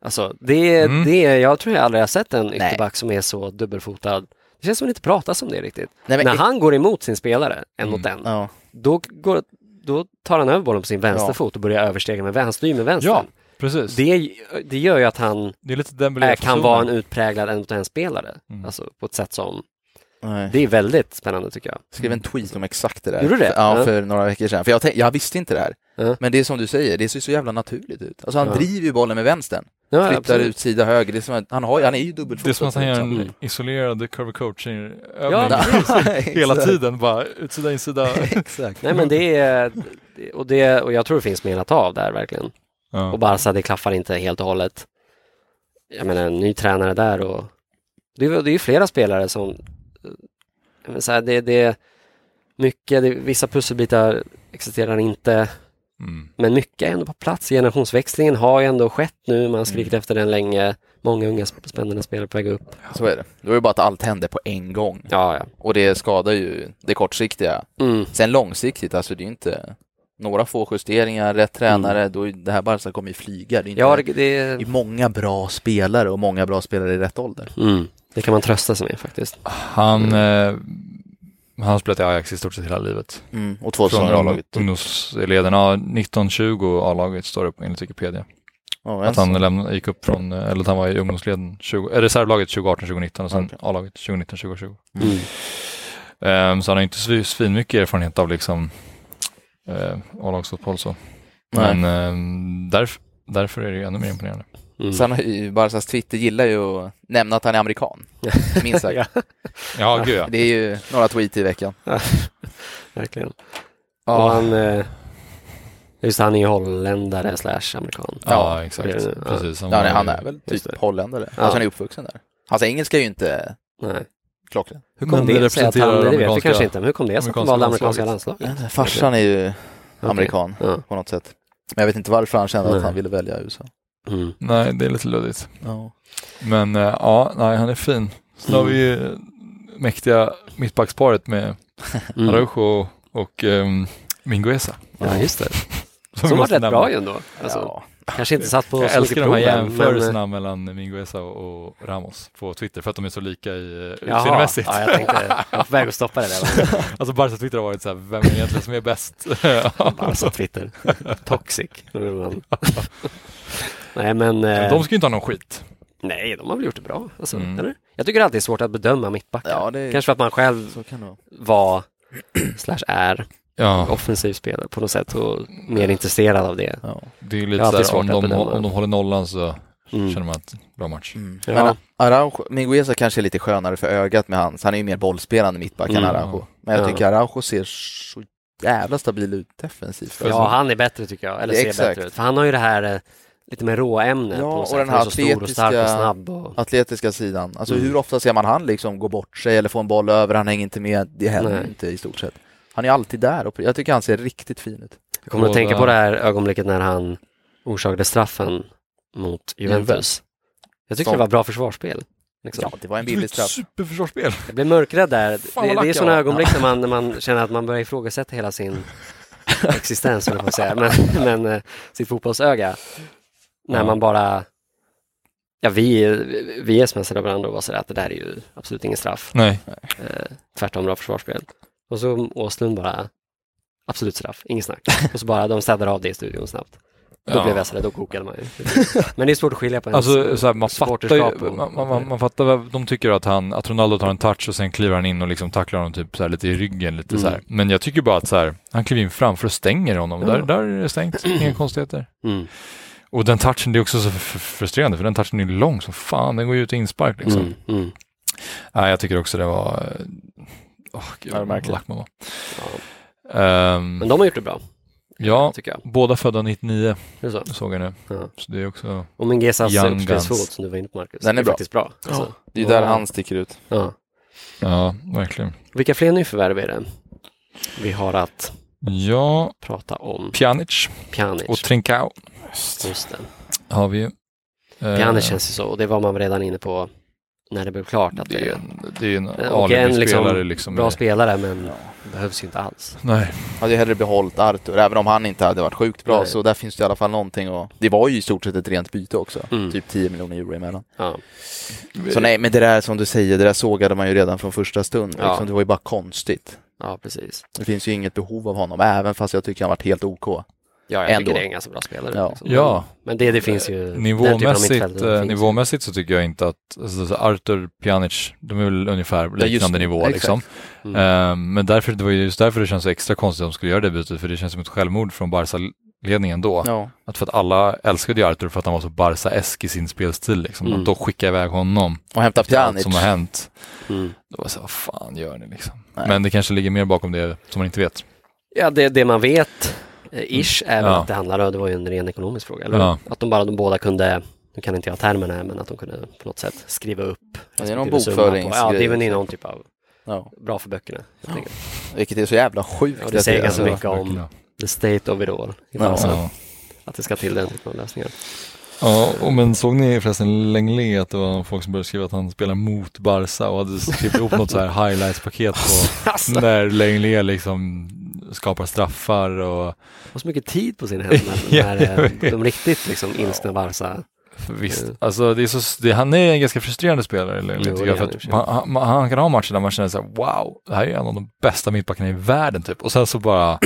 Alltså, det, Mm. det, jag tror jag aldrig har sett en Nej. ytterback som är så dubbelfotad. Det känns som det inte pratas om det riktigt. Nej, men, När han går emot sin spelare, en Mm. mot en, ja, då, går, då tar han över bollen på sin vänsterfot och börjar överstega med vänster. Han styr med vänster. Ja, precis. Det, Det, gör ju att han är lite Dembélé är, för kan vara en utpräglad en mot en spelare. Mm. Alltså på ett sätt som, nej. det är väldigt spännande tycker jag. Jag skrev en tweet om exakt det där. Gjorde du det? Ja, Ja. för några veckor sedan. För jag, tänk, jag visste inte det här. Ja. Men det är som du säger, det ser så jävla naturligt ut. Alltså han Ja. driver ju bollen med vänstern. Ja, Flyttar absolut. ut sida höger. Det är som att, han, har, han är ju dubbelfotad. Det är som att han gör en Mm. isolerad cover coaching Ja, övning hela exakt. tiden, bara utsida, insida. Exakt. Nej men det är, och, det, och jag tror det finns mer att ta av där verkligen. Ja. Och Barca, det klaffar inte helt och hållet. Jag menar en ny tränare där och det är, det är ju flera spelare som, jag menar, så här, det, det är mycket, det, vissa pusselbitar existerar inte, Mm. men mycket är ändå på plats. Generationsväxlingen har ju ändå skett nu, man har skrikit Mm. efter den länge. Många unga sp- spännande spelare på väg upp. Så är det. Då är det bara att allt händer på en gång. Ja, ja. Och det skadar ju det kortsiktiga. Mm. Sen långsiktigt, alltså det är ju inte några få justeringar, rätt tränare, då är det här Barca kommer ju flyga. Det är, inte, Ja, det, det det, är många bra spelare och många bra spelare i rätt ålder. mm. det kan man trösta sig med faktiskt. Han, eh, han har spelat i Ajax i stort sett hela livet. Mm. Och två Från säsonger i A-laget. ungdomsleden, ja 1920 A-laget står det på enligt Wikipedia. Ja, Att han lämnade, gick upp från, eller att han var i ungdomsleden, 20, eh, reservlaget 2018-2019 och sen Okej. A-laget 2019-2020. Mm. Um, så han har inte svi- svinmycket erfarenhet av liksom uh, A-lagsfotboll så. Nej. Men ehm, därf, därför är det ju ännu mer imponerande. Mm. Sen har ju Barcas Twitter gillar ju att nämna att han är amerikan. Minst sagt. ja, Ja, gud ja. Det är ju några tweet i veckan. verkligen. Och Ja, han, eh, just han är ju holländare slash amerikan. Ja, Ja, exakt. det är det. Ja. Precis. ja, nej, han är väl typ holländare. Ja. Alltså han är uppvuxen där. Hans engelska är ju inte Nej. klockren. Hur kom Men det, det sig att han, representerar det vet vi kanske inte, men hur kom det sig att han amerikanska valde amerikanska landslaget. landslaget? Farsan är ju amerikan Ja. på något sätt. Men jag vet inte varför han kände Nej. att han ville välja USA. Mm. Nej, det är lite luddigt. Ja. Men eh, ja, nej, han är fin. Sen har Mm. vi ju mäktiga mittbacksparet med Mm. Araujo och och um, Mingueza. Ja, just det. Som Som var rätt bra ju ändå. Alltså, ja. Kanske inte satt på Jag älskar de här jämförelserna mellan Mingueza och Ramos på Twitter för att de är så lika i Jaha, utseendemässigt. ja, jag tänkte, jag var på väg att stoppa det där. Alltså Barca Twitter har varit så här, vem är egentligen som är bäst? Bara så Twitter. Toxic. Nej men, eh, de ska ju inte ha någon skit. nej de har väl gjort det bra. Alltså, Mm. eller? Jag tycker alltid det är svårt att bedöma mittbackar. ja, det Kanske för att man själv så kan det vara. var, slash är, Ja, offensiv spelare på något sätt och mer intresserad av det. Ja. det är Det lite alltid så här, om svårt att de, bedöma. om de håller nollan så Mm. känner man att bra match. Mm. Ja. Men Araujo, Mingueza kanske är lite skönare för ögat med hans. Han är ju mer bollspelande mittback än Mm. Araujo. Men jag Ja. tycker Araujo ser så jävla stabil ut defensivt. Ja, han är bättre tycker jag, eller ser exakt. bättre ut. För han har ju det här eh, lite mer råämne Ja, på något och den här så stor och stark och atletiska- snabb. Och... Atletiska sidan. Alltså Mm. hur ofta ser man han liksom gå bort sig eller få en boll över, han hänger inte med. Det händer Nej. inte i stort sett. Han är alltid där och jag tycker han ser riktigt fin ut. Jag kommer att Båda- tänka på det här ögonblicket när han orsakade straffen mot Juventus. Jag tyckte Som- det var bra försvarsspel. Liksom. Ja, det var en billig straff. superförsvarsspel. Jag blev mörkrädd där. Fan, det, det är sådana jag ögonblick när man, när man känner att man börjar ifrågasätta hela sin existens, eller vad man säga. Men, men eh, sitt fotbollsöga. När Ja. man bara... Ja, vi, vi smsade varandra och var sådär att det där är ju absolut ingen straff. Nej, Eh, tvärtom bra försvarsspel. Och så Åslund bara, absolut straff, ingen snack. Och så bara, de städade av det i studion snabbt. Då Ja. blev jag sådär, då kokade man ju. Men det är svårt att skilja på alltså så här, man fattar ju, och- man, man, man fattar vad de tycker att han, att Ronaldo tar en touch och sen kliver han in och liksom tacklar honom typ så här lite i ryggen lite Mm. så här. Men jag tycker bara att så här, han kliver in framför och stänger honom. Ja. Där, där är det stängt, inga konstigheter. Mm. Och den touchen, det är också så frustrerande för den touchen är lång som fan, den går ju ut i inspark liksom. Mm. Mm. Nej, jag tycker också det var, åh gud, Ja, verkligen. lack man var. Ja. Ehm, Men de har gjort det bra, ja, tycker jag. båda födda 99 Det är så. såg jag nu. Ja. Så det är också, Och min Gesas uppspelsfot som du var inne på Marcus, Den är bra. faktiskt bra. Alltså, Det är där han sticker ut. ja. ja, verkligen. Vilka fler nyförvärv är det vi har att Ja, prata om? Pjanic Pjanic, och Trincao just det. har vi ju. Eh, Pjanic känns ju så, och det var man redan inne på när det blev klart att det är det en, det är en Och en alibi-spelare liksom liksom. bra spelare men behövs ju inte alls. Nej, hade ju hellre behållit Artur, även om han inte hade varit sjukt bra. Nej. Så där finns det i alla fall någonting och Det var ju i stort sett ett rent byte också. Mm. Typ 10 miljoner euro emellan. Ja. Så nej, men det där som du säger, det där sågade man ju redan från första stund. Ja. Liksom, det var ju bara konstigt. Ja, precis. Det finns ju inget behov av honom, även fast jag tycker han varit helt OK. Ja, jag Ändå. tycker det är en ganska bra spelare. Ja. liksom. Ja. Men det, det finns ju... Nivåmässigt, eh, nivåmässigt så tycker jag inte att alltså, så Arthur, Pjanic, de är väl ungefär Ja, liknande det. nivå Exakt. liksom. Mm. Eh, men därför, det var ju just därför det känns så extra konstigt att de skulle göra det bytet, för det känns som ett självmord från Barca-ledningen då. Ja. Att för att alla älskade ju Arthur för att han var så Barca-esk i sin spelstil liksom. Mm. Att då skicka iväg honom, Och hämta allt Pjanic. som har hänt. Mm. Då var det så, vad fan gör ni liksom? Nej. Men det kanske ligger mer bakom det som man inte vet. Ja, det, det man vet, eh, ish, är väl Ja. att det handlar om, det var ju en ren ekonomisk fråga, eller Ja. Att de bara, de båda kunde, nu kan inte jag termerna här, men att de kunde på något sätt skriva upp. Ja, det är någon på- Ja, bokföringsgrej det är väl någon typ av, Ja. bra för böckerna. enkelt. Vilket är så jävla sjukt. Ja, det säger ganska mycket om the state of it all. Ja. Ja. Att det ska till den typen av lösningar. Ja, och men såg ni förresten Lenglet att det var folk som började skriva att han spelar mot Barca och hade skrivit ihop något så här highlights-paket på Alltså, när Lenglet liksom skapar straffar och har så mycket tid på sina händer. Ja, när, eh, de riktigt liksom ilskna Barca. visst, Mm. alltså det är så, det, han är en ganska frustrerande spelare Lenglet Jo, jag, för han att han, han, han kan ha matcher där man känner så här, wow, det här är en av de bästa mittbackarna i världen typ och sen så bara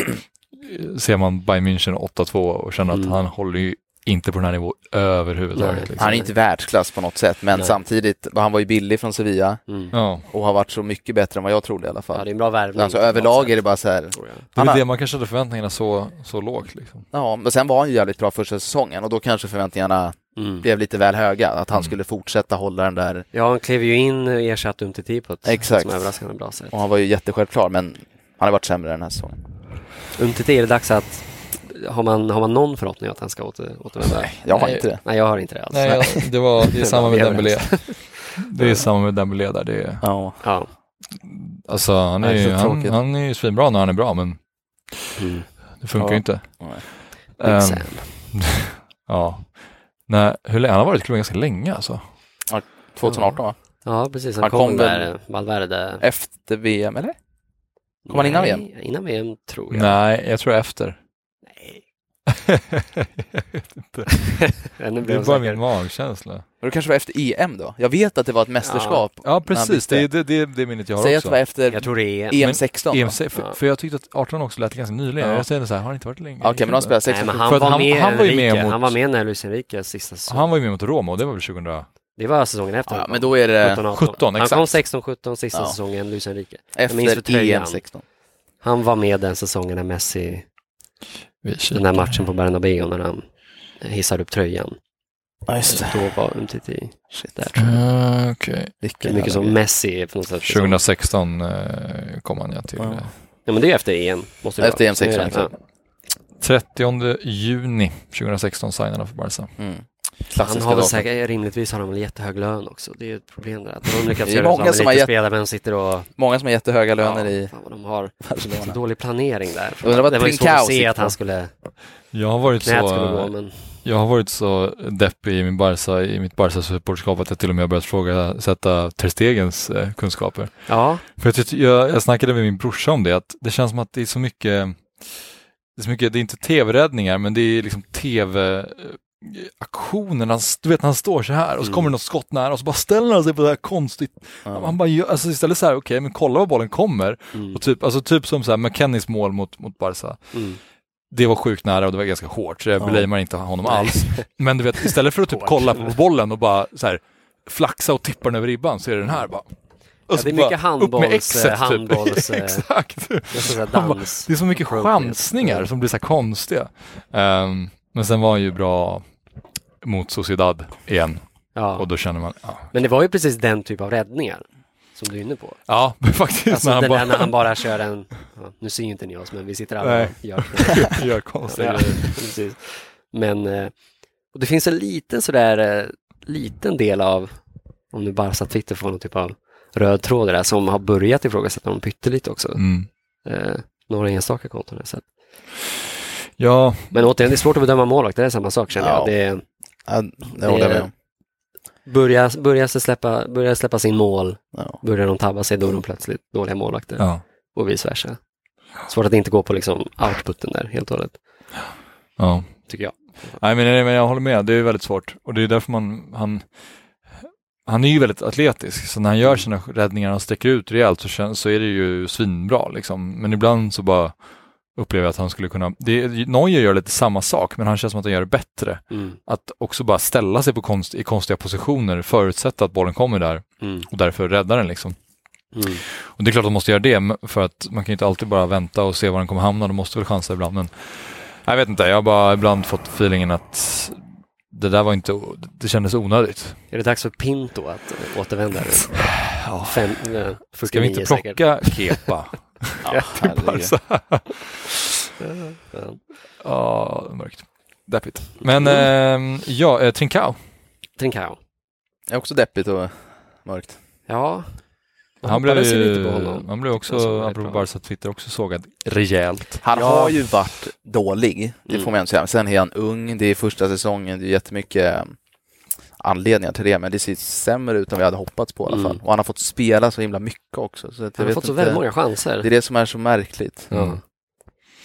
ser man Bayern München 8-2 och känner att Mm. han håller ju inte på den här nivån överhuvudtaget. Nej. Liksom. Han är inte världsklass på något sätt, men Nej. samtidigt, han var ju billig från Sevilla Mm. Ja, och har varit så mycket bättre än vad jag trodde i alla Ja, fall. det är en bra värvning. Alltså överlag är det bara så här, jag. det är har- det man kanske hade förväntningarna så, så lågt liksom. ja, men sen var han ju jävligt bra första säsongen och då kanske förväntningarna Mm. blev lite väl höga, att han Mm. skulle fortsätta hålla den där Ja, han klev ju in och ersatte Umtiti på ett Exakt. som överraskande bra sätt. och han var ju jättesjälvklar, men han har varit sämre den här säsongen. Umtiti, är det dags att har man, har man någon förhoppning att han ska åter, återvända? Nej. Jag har Nej. inte det. jag har inte det alls. Nej, jag, det, var, det är samma med Dembélé. Det är samma med Dembélé där. Det är, Ja, Ja. alltså han är, Nej, ju, han, han är ju svinbra när han är bra, men Mm. det funkar Ja. ju inte. Nej. Sam. ja. Nej, hur länge, han har varit i klubben ganska länge alltså. 2018 va? Ja, precis. Han, Han kom, kom där, Valverde. Efter VM, eller? Kom han innan VM? Nej, Innan VM tror jag. Nej, jag tror efter. Nej. jag vet inte. Det är bara min magkänsla. Och det kanske var efter EM då? Jag vet att det var ett mästerskap. Ja, precis. bytte. Det är det, det, det minnet jag har Säg att också. det var efter Jag tror det är EM. EM 16 EM, för, Ja. för jag tyckte att 18 också lät ganska nyligen. Ja. Jag säger så här, har han inte varit länge? Okej, men de spelade Nej, 16 men För han att var, han- med han var ju med Enrique. mot- Han var med när Luis Enriques sista säsong. Han var ju med mot Roma och det var väl 2000... Det var säsongen efter. Ja, men då är det 17, 17, Han exakt. kom 16, 17 sista Ja. säsongen, Luis Enrique. för efter. EM 16. Han var med den säsongen när Messi, den där matchen på Bernabéu när han hissade upp tröjan. Ja, just det. Då var i, Shit. där tror jag. Uh. Det är Vilken mycket som. Messi är på något sätt. liksom- 2016 eh, kom han ja till. Ja. eh, Ja men det är efter EM. Måste det Efter vara. EM 16, Ja. exakt. 30 juni 2016 signade han för Barca. Mm. Han har väl säkert, rimligtvis har han väl jättehög lön också. Det är ju ett problem där. Att de lyckats Det är många så som har gett- spelare men sitter och... Många som har jättehöga löner ja, i fan vad de har så Barcelona. dålig planering där. Undrar vad det var ju svårt att se att han skulle, Jag har varit knät skulle gå så, men... jag har varit så deppig i min Barca, i mitt Barca-supporterskap att jag till och med har börjat frågasätta Ter Stegens eh, kunskaper. Ja, För jag, jag, jag snackade med min brorsa om det, att det känns som att det är så mycket, det är, så mycket, det är inte tv-räddningar, men det är liksom tv aktionen, han, du vet när han står så här och så Mm. kommer det något skott nära och så bara ställer han sig på det här konstigt, Ja. han bara gör, alltså istället så här, okej men kolla var bollen kommer, mm, och typ, alltså typ som så här McKennys mål mot, mot Barca, mm. det var sjukt nära och det var ganska hårt, så jag Ja. blamear inte honom alls. Men du vet, istället för att typ kolla på bollen och bara så här flaxa och tippa den över ribban så är det den här bara. Ja, det är bara mycket handbolls- exet, typ. handbolls, eh, Exakt. Såhär Han bara-. Det är så mycket chansningar som blir så här konstiga. Ehm, men sen var han ju bra mot Sociedad igen Ja. och då känner man, ja, Men det var ju precis den typ av räddningar som du är inne på. ja faktiskt Alltså när han bara när han bara kör en, ja, nu ser ju inte ni oss men vi sitter alla Nej. och gör gör konstiga Ja. Men eh, och det finns en liten sådär, eh, liten del av, om nu Barca Twitter får någon typ av röd tråd där, som har börjat ifrågasätta dem pyttelite också. Mm. Eh, några enstaka konton har jag sett. Ja, Men återigen, det är svårt att bedöma målvakt, det är samma sak känner Ja. jag. Det Ja, det håller jag med om. börjar, börjar, släppa, börjar släppa sin mål, Ja. börjar de tabba sig, då är de plötsligt dåliga målvakter. ja, Och vice versa. Svårt att inte gå på liksom outputen där helt och hållet, ja. tycker jag. Nej men, men jag håller med, det är väldigt svårt. Och det är därför man, han, han är ju väldigt atletisk, så när han gör sina räddningar och sticker ut rejält så, känns, så är det ju svinbra liksom. Men ibland så bara upplever jag att han skulle kunna, det, Neuer gör lite samma sak, men han känns som att han gör det bättre. Mm. Att också bara ställa sig på konst, i konstiga positioner, förutsätta att bollen kommer där Mm. och därför rädda den liksom. Mm. Och det är klart att de måste göra det, för att man kan ju inte alltid bara vänta och se var den kommer hamna, de måste väl chansa ibland. Men jag vet inte, jag har bara ibland fått feelingen att det där var inte, det kändes onödigt. Är det dags för Pinto att återvända? Ja. Fem, eh, Ska vi inte 49 säkert. plocka Kepa? Ja, herregud. Alltså, Ja. Ja, mörkt. Deppigt. Men ehm, ja, eh, Trincao. Trincao. Det är också deppigt och mörkt. Ja. Han blev lite på honom. han blev också, det apropå. Barca Twitter, också sågad rejält. Han Ja. har ju varit dålig, det Mm. får man ändå säga. Sen är han ung, det är första säsongen, det är jättemycket eh, anledningar till det, men det ser sämre ut än vi hade hoppats på i alla Mm. fall. Och han har fått spela så himla mycket också. Så Han har vet fått så inte. väldigt många chanser. Det är det som är så märkligt. Mm.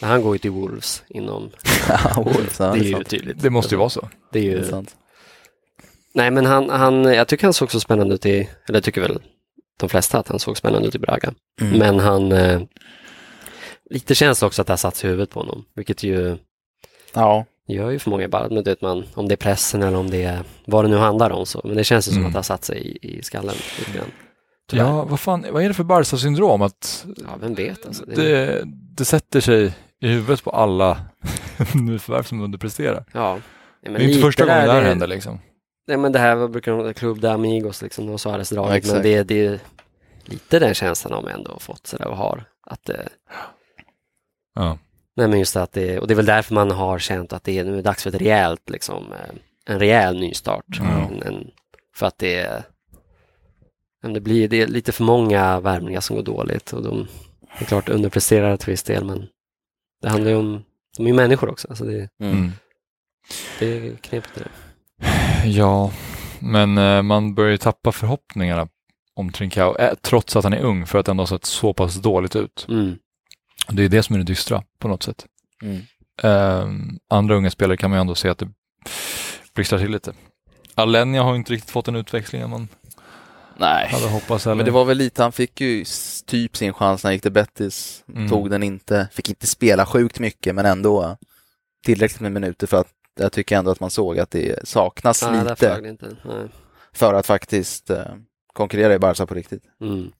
Men han går ju till Wolves inom... Ja, Wolves, ja, det är ju sant. tydligt. Det måste ju vara så. Det är Det ju... är sant. Nej men han, han, jag tycker han såg så spännande ut i, eller tycker väl de flesta att han såg spännande ut i Braga. Mm. Men han, eh, lite känns det också att det har satts i huvudet på honom, vilket ju Ja, gör ju för många bara, men vet man, om det är pressen eller om det är vad det nu handlar om så, men det känns ju som Mm. att det har satt sig i, i skallen lite grann. Tyvärr. Ja, vad fan, vad är det för Barca-syndrom? Att Ja, vem vet alltså. Det, det, det sätter sig i huvudet på alla nyförvärv som underpresterar. ja. Ja, men det är inte första gången det här händer liksom. Nej men det här vad brukar de, Club de Amigos liksom, och Suarez Ja, draget, men exakt. det, det är lite den känslan har man ändå fått sådär och har. Att det, Ja. Nej men just att det, och det är väl därför man har känt att det är, nu är dags för ett rejält, liksom, eh, en rejäl nystart. Mm. En, en, för att det det blir det är lite för många värvningar som går dåligt och de är klart underpresterar till viss del men det handlar ju om, de är ju människor också, alltså det, mm. Det är knepigt det. Ja, men eh, man börjar ju tappa förhoppningarna om Trincao, eh, trots att han är ung, för att ändå ha sett så pass dåligt ut. Mm. Det är det som är det dystra på något sätt. Mm. Ehm, andra unga spelare kan man ju ändå se att det blixtrar till lite. Alenia har ju inte riktigt fått en utväxling man Nej, hade hoppats. Eller? men det var väl lite, han fick ju typ sin chans när han gick till Bettis, Mm. tog den inte, fick inte spela sjukt mycket men ändå tillräckligt med minuter för att jag tycker ändå att man såg att det saknas Nej, lite det inte. Nej. för att faktiskt eh, konkurrera i Barca på riktigt. Mm.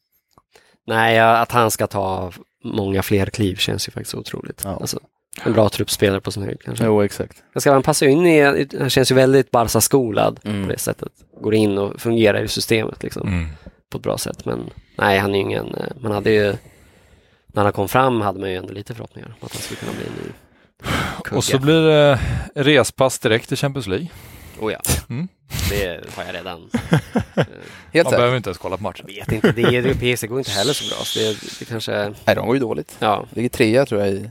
Nej, att han ska ta många fler kliv känns ju faktiskt otroligt. Ja. Alltså, en bra truppspelare på sin höjd kanske. Jo, exakt. Han passa in i, han känns ju väldigt Barca-skolad Mm. på det sättet. Går in och fungerar i systemet liksom, Mm. på ett bra sätt. Men nej, han är ju ingen, eh, man hade ju, när han kom fram hade man ju ändå lite förhoppningar om att han skulle kunna bli en ny kugge. Och så blir det respass direkt till Champions League. Oh ja, Mm. det har jag redan. Helt Man behöver inte ens kolla på matchen. Jag vet inte, det, det, PC går inte heller så bra. Så det, det kanske, Nej, de går ju dåligt. ja, Ligger trea tror jag i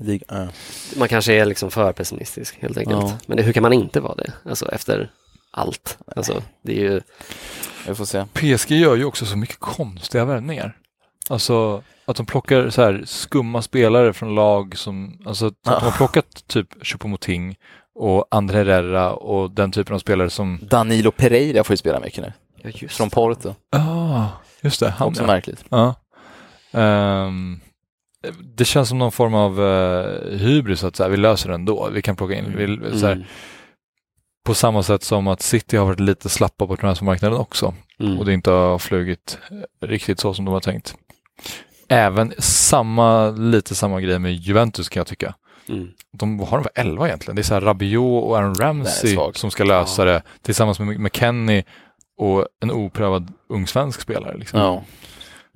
ligan. Man kanske är liksom för pessimistisk helt enkelt. Ja. Men det, hur kan man inte vara det? Alltså efter allt. Alltså, det är ju, Vi får se. PSG gör ju också så mycket konstiga värvningar. Alltså att de plockar så här skumma spelare från lag som, alltså att de har plockat typ Choupo-Moting och André Herrera och den typen av spelare som, Danilo Pereira får ju spela mycket nu. ja just Från Porto. ah, just det, han Också ja. märkligt. ja. Ehm, det känns som någon form av uh, hybris att så här, vi löser det ändå, vi kan plocka in, vi, så här, Mm. på samma sätt som att City har varit lite slappa på transfermarknaden också. Mm. och det inte har flugit riktigt så som de har tänkt. Även samma, lite samma grej med Juventus kan jag tycka. Mm. De har de väl 11 egentligen? Det är så här Rabiot och Aaron Ramsey som ska lösa Ja. det tillsammans med McKennie och en oprövad ung svensk spelare. Liksom. Ja.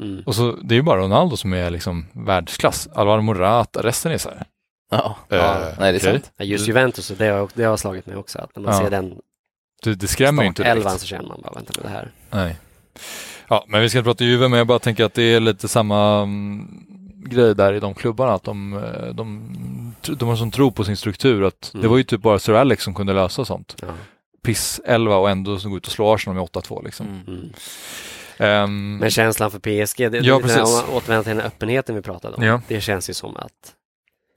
Mm. Och så det är ju bara Ronaldo som är liksom världsklass. Alvaro Morata, resten är så här. Ja. ja. Nej, det är sant. Just Juventus, det har, det har slagit mig också. Att när man Ja. ser den Det, det skrämmer ju inte direkt. elvan så känner man bara, vänta med det här. Nej. Ja, men vi ska inte prata Juve, men jag bara tänker att det är lite samma mm, grej där i de klubbarna. Att de, eh, de, de har sån tro på sin struktur. Att Mm. Det var ju typ bara Sir Alex som kunde lösa sånt. Ja. Piss 11 och ändå gå ut och slå Arsenal med 8-2 liksom. Mm. Ehm, Men känslan för PSG, det, Ja, det, precis. om man återvänder till den öppenheten vi pratade om, Ja. det känns ju som att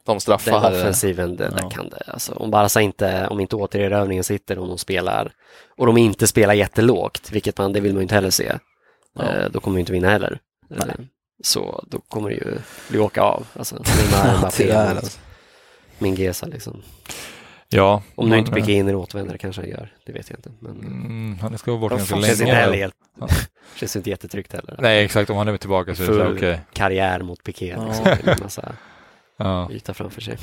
De den straffar. offensiven, det, Ja. där kan det. Alltså, om Barca inte, om inte återerövringen sitter och de spelar, och de inte spelar jättelågt, vilket man, det vill man ju inte heller se, Ja. eh, då kommer vi inte vinna heller. Nej. Eh, Så då kommer det ju bli åka av. Alltså, Neymar, Mbappé, tyvärr, alltså. min Gesa liksom. ja, Om nu inte Piqué hinner återvända, det kanske han gör, det vet jag inte. Men Mm, han ska vara borta ganska det känns inte länge. heller helt, Ja. känns inte jättetryggt heller. Nej, exakt. Om han är tillbaka så är det okej. karriär mot Piqué, Ja. liksom. Det är en massa Ja. yta framför sig.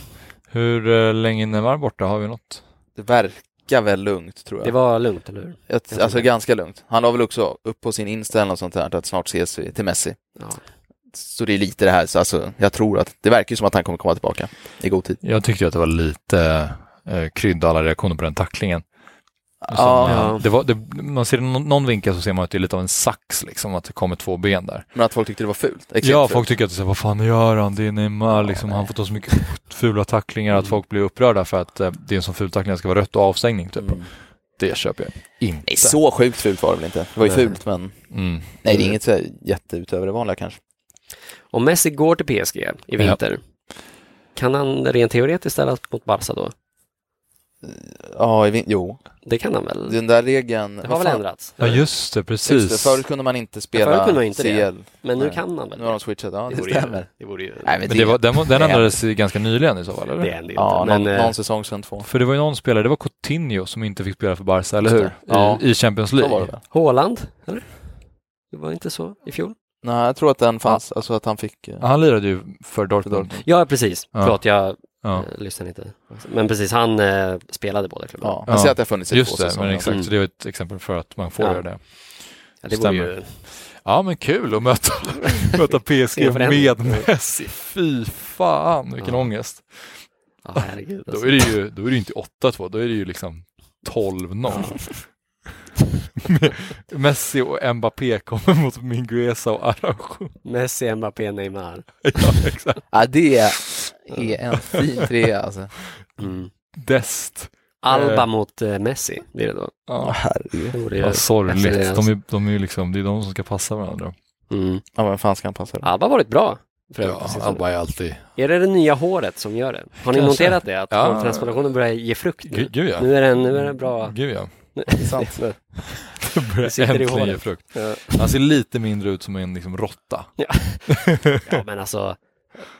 Hur uh, länge Neymar borta? Har vi något? Det verkar väl lugnt tror jag. Det var lugnt, eller hur? Ett, alltså det. ganska lugnt. Han la väl också upp på sin inställning och sånt där att snart ses vi till Messi. Ja. Så det är lite det här, så alltså, jag tror att det verkar som att han kommer komma tillbaka i god tid. Jag tyckte att det var lite uh, krydda alla reaktioner på den tacklingen. Som, Ja, eh, det var, det, man ser någon, någon vinkel så ser man att det är lite av en sax, liksom, att det kommer två ben där. men att folk tyckte det var fult. Ja, fult. folk tycker att det är vad fan gör han? Det är Neymar, liksom, han får ta så mycket fula tacklingar att Mm. folk blir upprörda för att eh, det är en sån ful tackling, det ska vara rött och avstängning. Typ. Mm. Det köper jag inte. Nej, så sjukt fult var det väl inte. Det var ju fult, men Mm. nej, det är inget så jätteutöver det vanliga kanske. Om Messi går till PSG i vinter, kan han rent teoretiskt ställas mot Barca då? Ja, i jo. Det kan han väl? Den där regeln... Det har väl ändrats? Ja, just det, precis. Just det, förut kunde man inte spela förut kunde man inte det. CL. Men nu Nej. kan han väl? Nu har de switchat, ja det, ju, stämmer. det vore ju... Nej, Men det var, den, det ändrades ganska nyligen i så fall, eller? det händer ju Ja, inte. Men, någon, eh, någon säsong sedan två. För det var ju någon spelare, det var Coutinho som inte fick spela för Barca, eller hur? det. Ja. I, I Champions det League. väl? Haaland, eller? Det var inte så i fjol? Nej, jag tror att den fanns, alltså att han fick... eh, Ja, Han lirade ju för Dortmund. Dortmund. Ja, precis. Ja. Förlåt, jag Ja. eh, lyssnade inte. Men precis, han eh, spelade båda klubbarna. Ja, man ser att det har funnits i två Just det, säsonger. men exakt. Mm. Så det är ett exempel för att man får Ja. göra det. Ja, det vore ju... Stämmer. Ja, men kul att möta, möta PSG med Messi. Fy fan, vilken Ja. ångest. Ja, herregud. Då Alltså. är det ju, då är det ju inte 8-2, då är det ju liksom 12-0. Messi och Mbappé kommer mot Mingueza och Araujo. Messi, Mbappé, Neymar. Ja, exakt. Ja, det är en fin trea alltså. Mm. Dest. Alba Eh. mot eh, Messi blir det då. Ja, herregud. Det vad sorgligt. det, De är, de är ju liksom, det är de som ska passa varandra. Mm. Ja, men fan ska han passa det? Alba har varit bra. Ja. Alba är alltid... Är det det nya håret som gör det? Har ni Kanske. noterat det? Att Ja. hårtransplantationen börjar ge frukt nu? Gud, gud ja. Nu är den, nu är den bra. Gud ja. Sant. Det börjar äntligen ge håret. frukt. Ja. Han ser lite mindre ut som en liksom, råtta. ja, men alltså,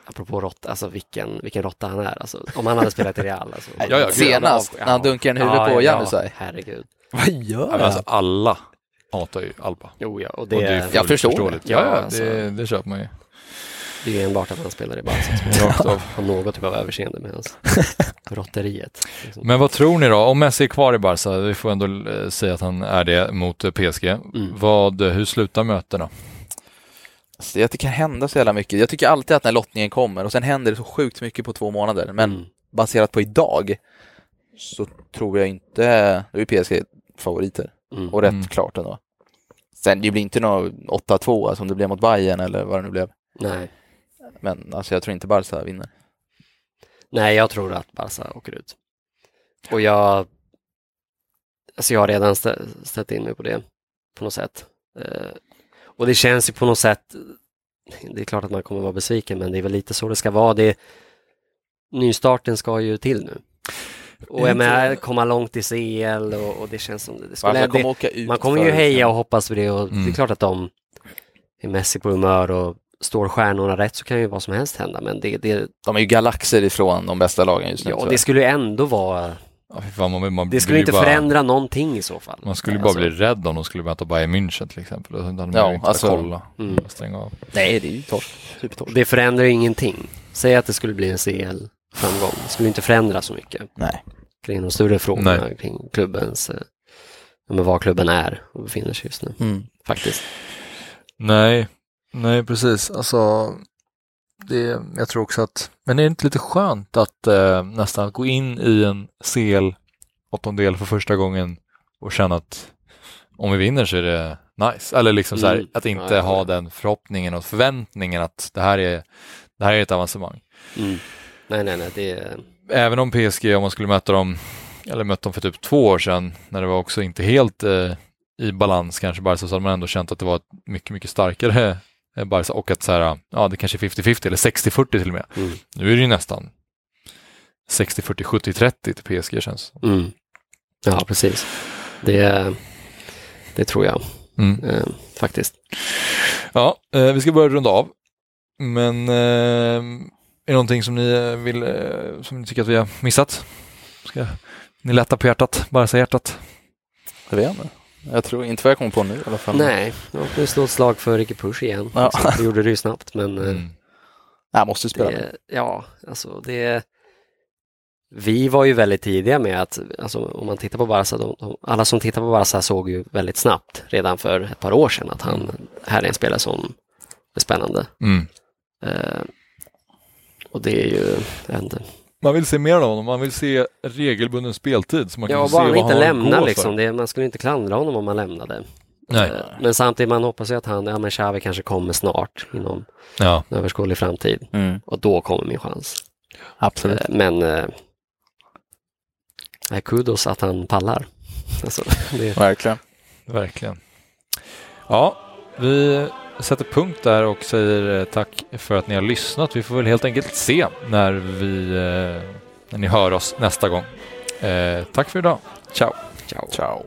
apropå råtta, alltså vilken, vilken råtta han är. Alltså, om han hade spelat i Real. Alltså, Ja, ja. Senast, när han dunkar en huvud på Janusaj. herregud. Vad gör Ja, men alltså, alla hatar ju Alba. Jo, ja, och Och det, det är det, fullt Jag förstår förståeligt. det. Ja, Ja, ja alltså. det, det köper man ju. är ju enbart att han spelar i Barca. Rakt av. Har något typ av överseende med hans råtteriet. Liksom. Men vad tror ni då? Om Messi är kvar i Barca, vi får ändå eh, säga att han är det mot PSG. Mm. Vad, hur slutar mötena? Så jag det kan hända så jävla mycket. Jag tycker alltid att när lottningen kommer och sen händer det så sjukt mycket på två månader. Men Mm. baserat på idag så tror jag inte, då är PSG favoriter. Mm. Och rätt Mm. klart ändå. Sen det blir inte något 8-2 som det blev mot Bayern eller vad det nu blev. Nej. Men alltså jag tror inte Barca vinner. Nej, jag tror att Barca åker ut. Och jag, alltså jag har redan stä- ställt in mig på det på något sätt. Och det känns ju på något sätt, det är klart att man kommer vara besviken, men det är väl lite så det ska vara. Det, nystarten ska ju till nu. Och jag menar, komma långt i CL och, och det känns som det, det skulle, det, kommer åka ut man kommer ju heja och hoppas på det och det Mm. är klart att de är Messi på humör och står stjärnorna rätt så kan ju vad som helst hända, men det, det, De är ju galaxer ifrån de bästa lagen just nu. ja, tror det skulle ju ändå vara Ja, fan, man, man Det skulle inte bara, förändra någonting i så fall. Man skulle bara Alltså, bli rädd om de skulle möta Bayern München till exempel. Sen hade man Ja, ju inte alltså- kolla. Mm. Stänga av. Nej, det är ju torsk. Supertorsk. Det förändrar ju ingenting. Säg att det skulle bli en CL-framgång. Det skulle inte förändra så mycket Nej. kring de större frågorna, Nej. kring klubbens, eh, ja, men var klubben är och befinner sig just nu, Mm. faktiskt. Nej, nej precis. Alltså, det, jag tror också att, men är det inte lite skönt att eh, nästan gå in i en CL åttondel för första gången och känna att om vi vinner så är det nice. Eller liksom så här, Mm. att inte Ja, ha ja. den förhoppningen och förväntningen att det här är, det här är ett avancemang. Mm. Nej, nej, nej, det är... Även om PSG, om man skulle möta dem, eller mött dem för typ två år sedan, när det var också inte helt eh, i balans kanske Barca, så hade man ändå känt att det var ett mycket, mycket starkare Barca och att så här, ja det kanske är 50-50 eller 60-40 till och med. Mm. Nu är det ju nästan 60-40, 70-30 till PSG känns Mm. Ja, precis. Det, det tror jag mm. eh, faktiskt. Ja, eh, vi ska börja runda av. Men eh, är det någonting som ni eh, vill, eh, som ni tycker att vi har missat? Ska ni lätta på hjärtat, Barca-hjärtat? Jag vet inte. Jag tror inte vad jag kommer på nu i alla fall. Nej, jag får slå ett slag för Ricky Push igen. Ja. Det gjorde det ju snabbt, men eh, Mm. Jag måste spela. Det, ja, alltså det... Vi var ju väldigt tidiga med att, alltså om man tittar på Barca, de, de, alla som tittar på Barca såg ju väldigt snabbt, redan för ett par år sedan, att han här är en spelare som är spännande. Mm. Eh, och det är ju en, Man vill se mer av honom, man vill se regelbunden speltid så man Ja, kan se bara vad han inte att lämnar liksom, det, man skulle inte klandra honom om han lämnade. Nej. Eh, men samtidigt, man hoppas ju att han, ja men Xavi kanske kommer snart inom Ja. en överskådlig framtid. Mm. Och då kommer min chans. Absolut. Eh, Men eh, kudos att han pallar. Alltså, det, Verkligen. Verkligen. Ja, vi sätter punkt där och säger eh, tack för att ni har lyssnat. Vi får väl helt enkelt se när vi eh, när ni hör oss nästa gång. Eh, tack för idag. Ciao. ciao. Ciao.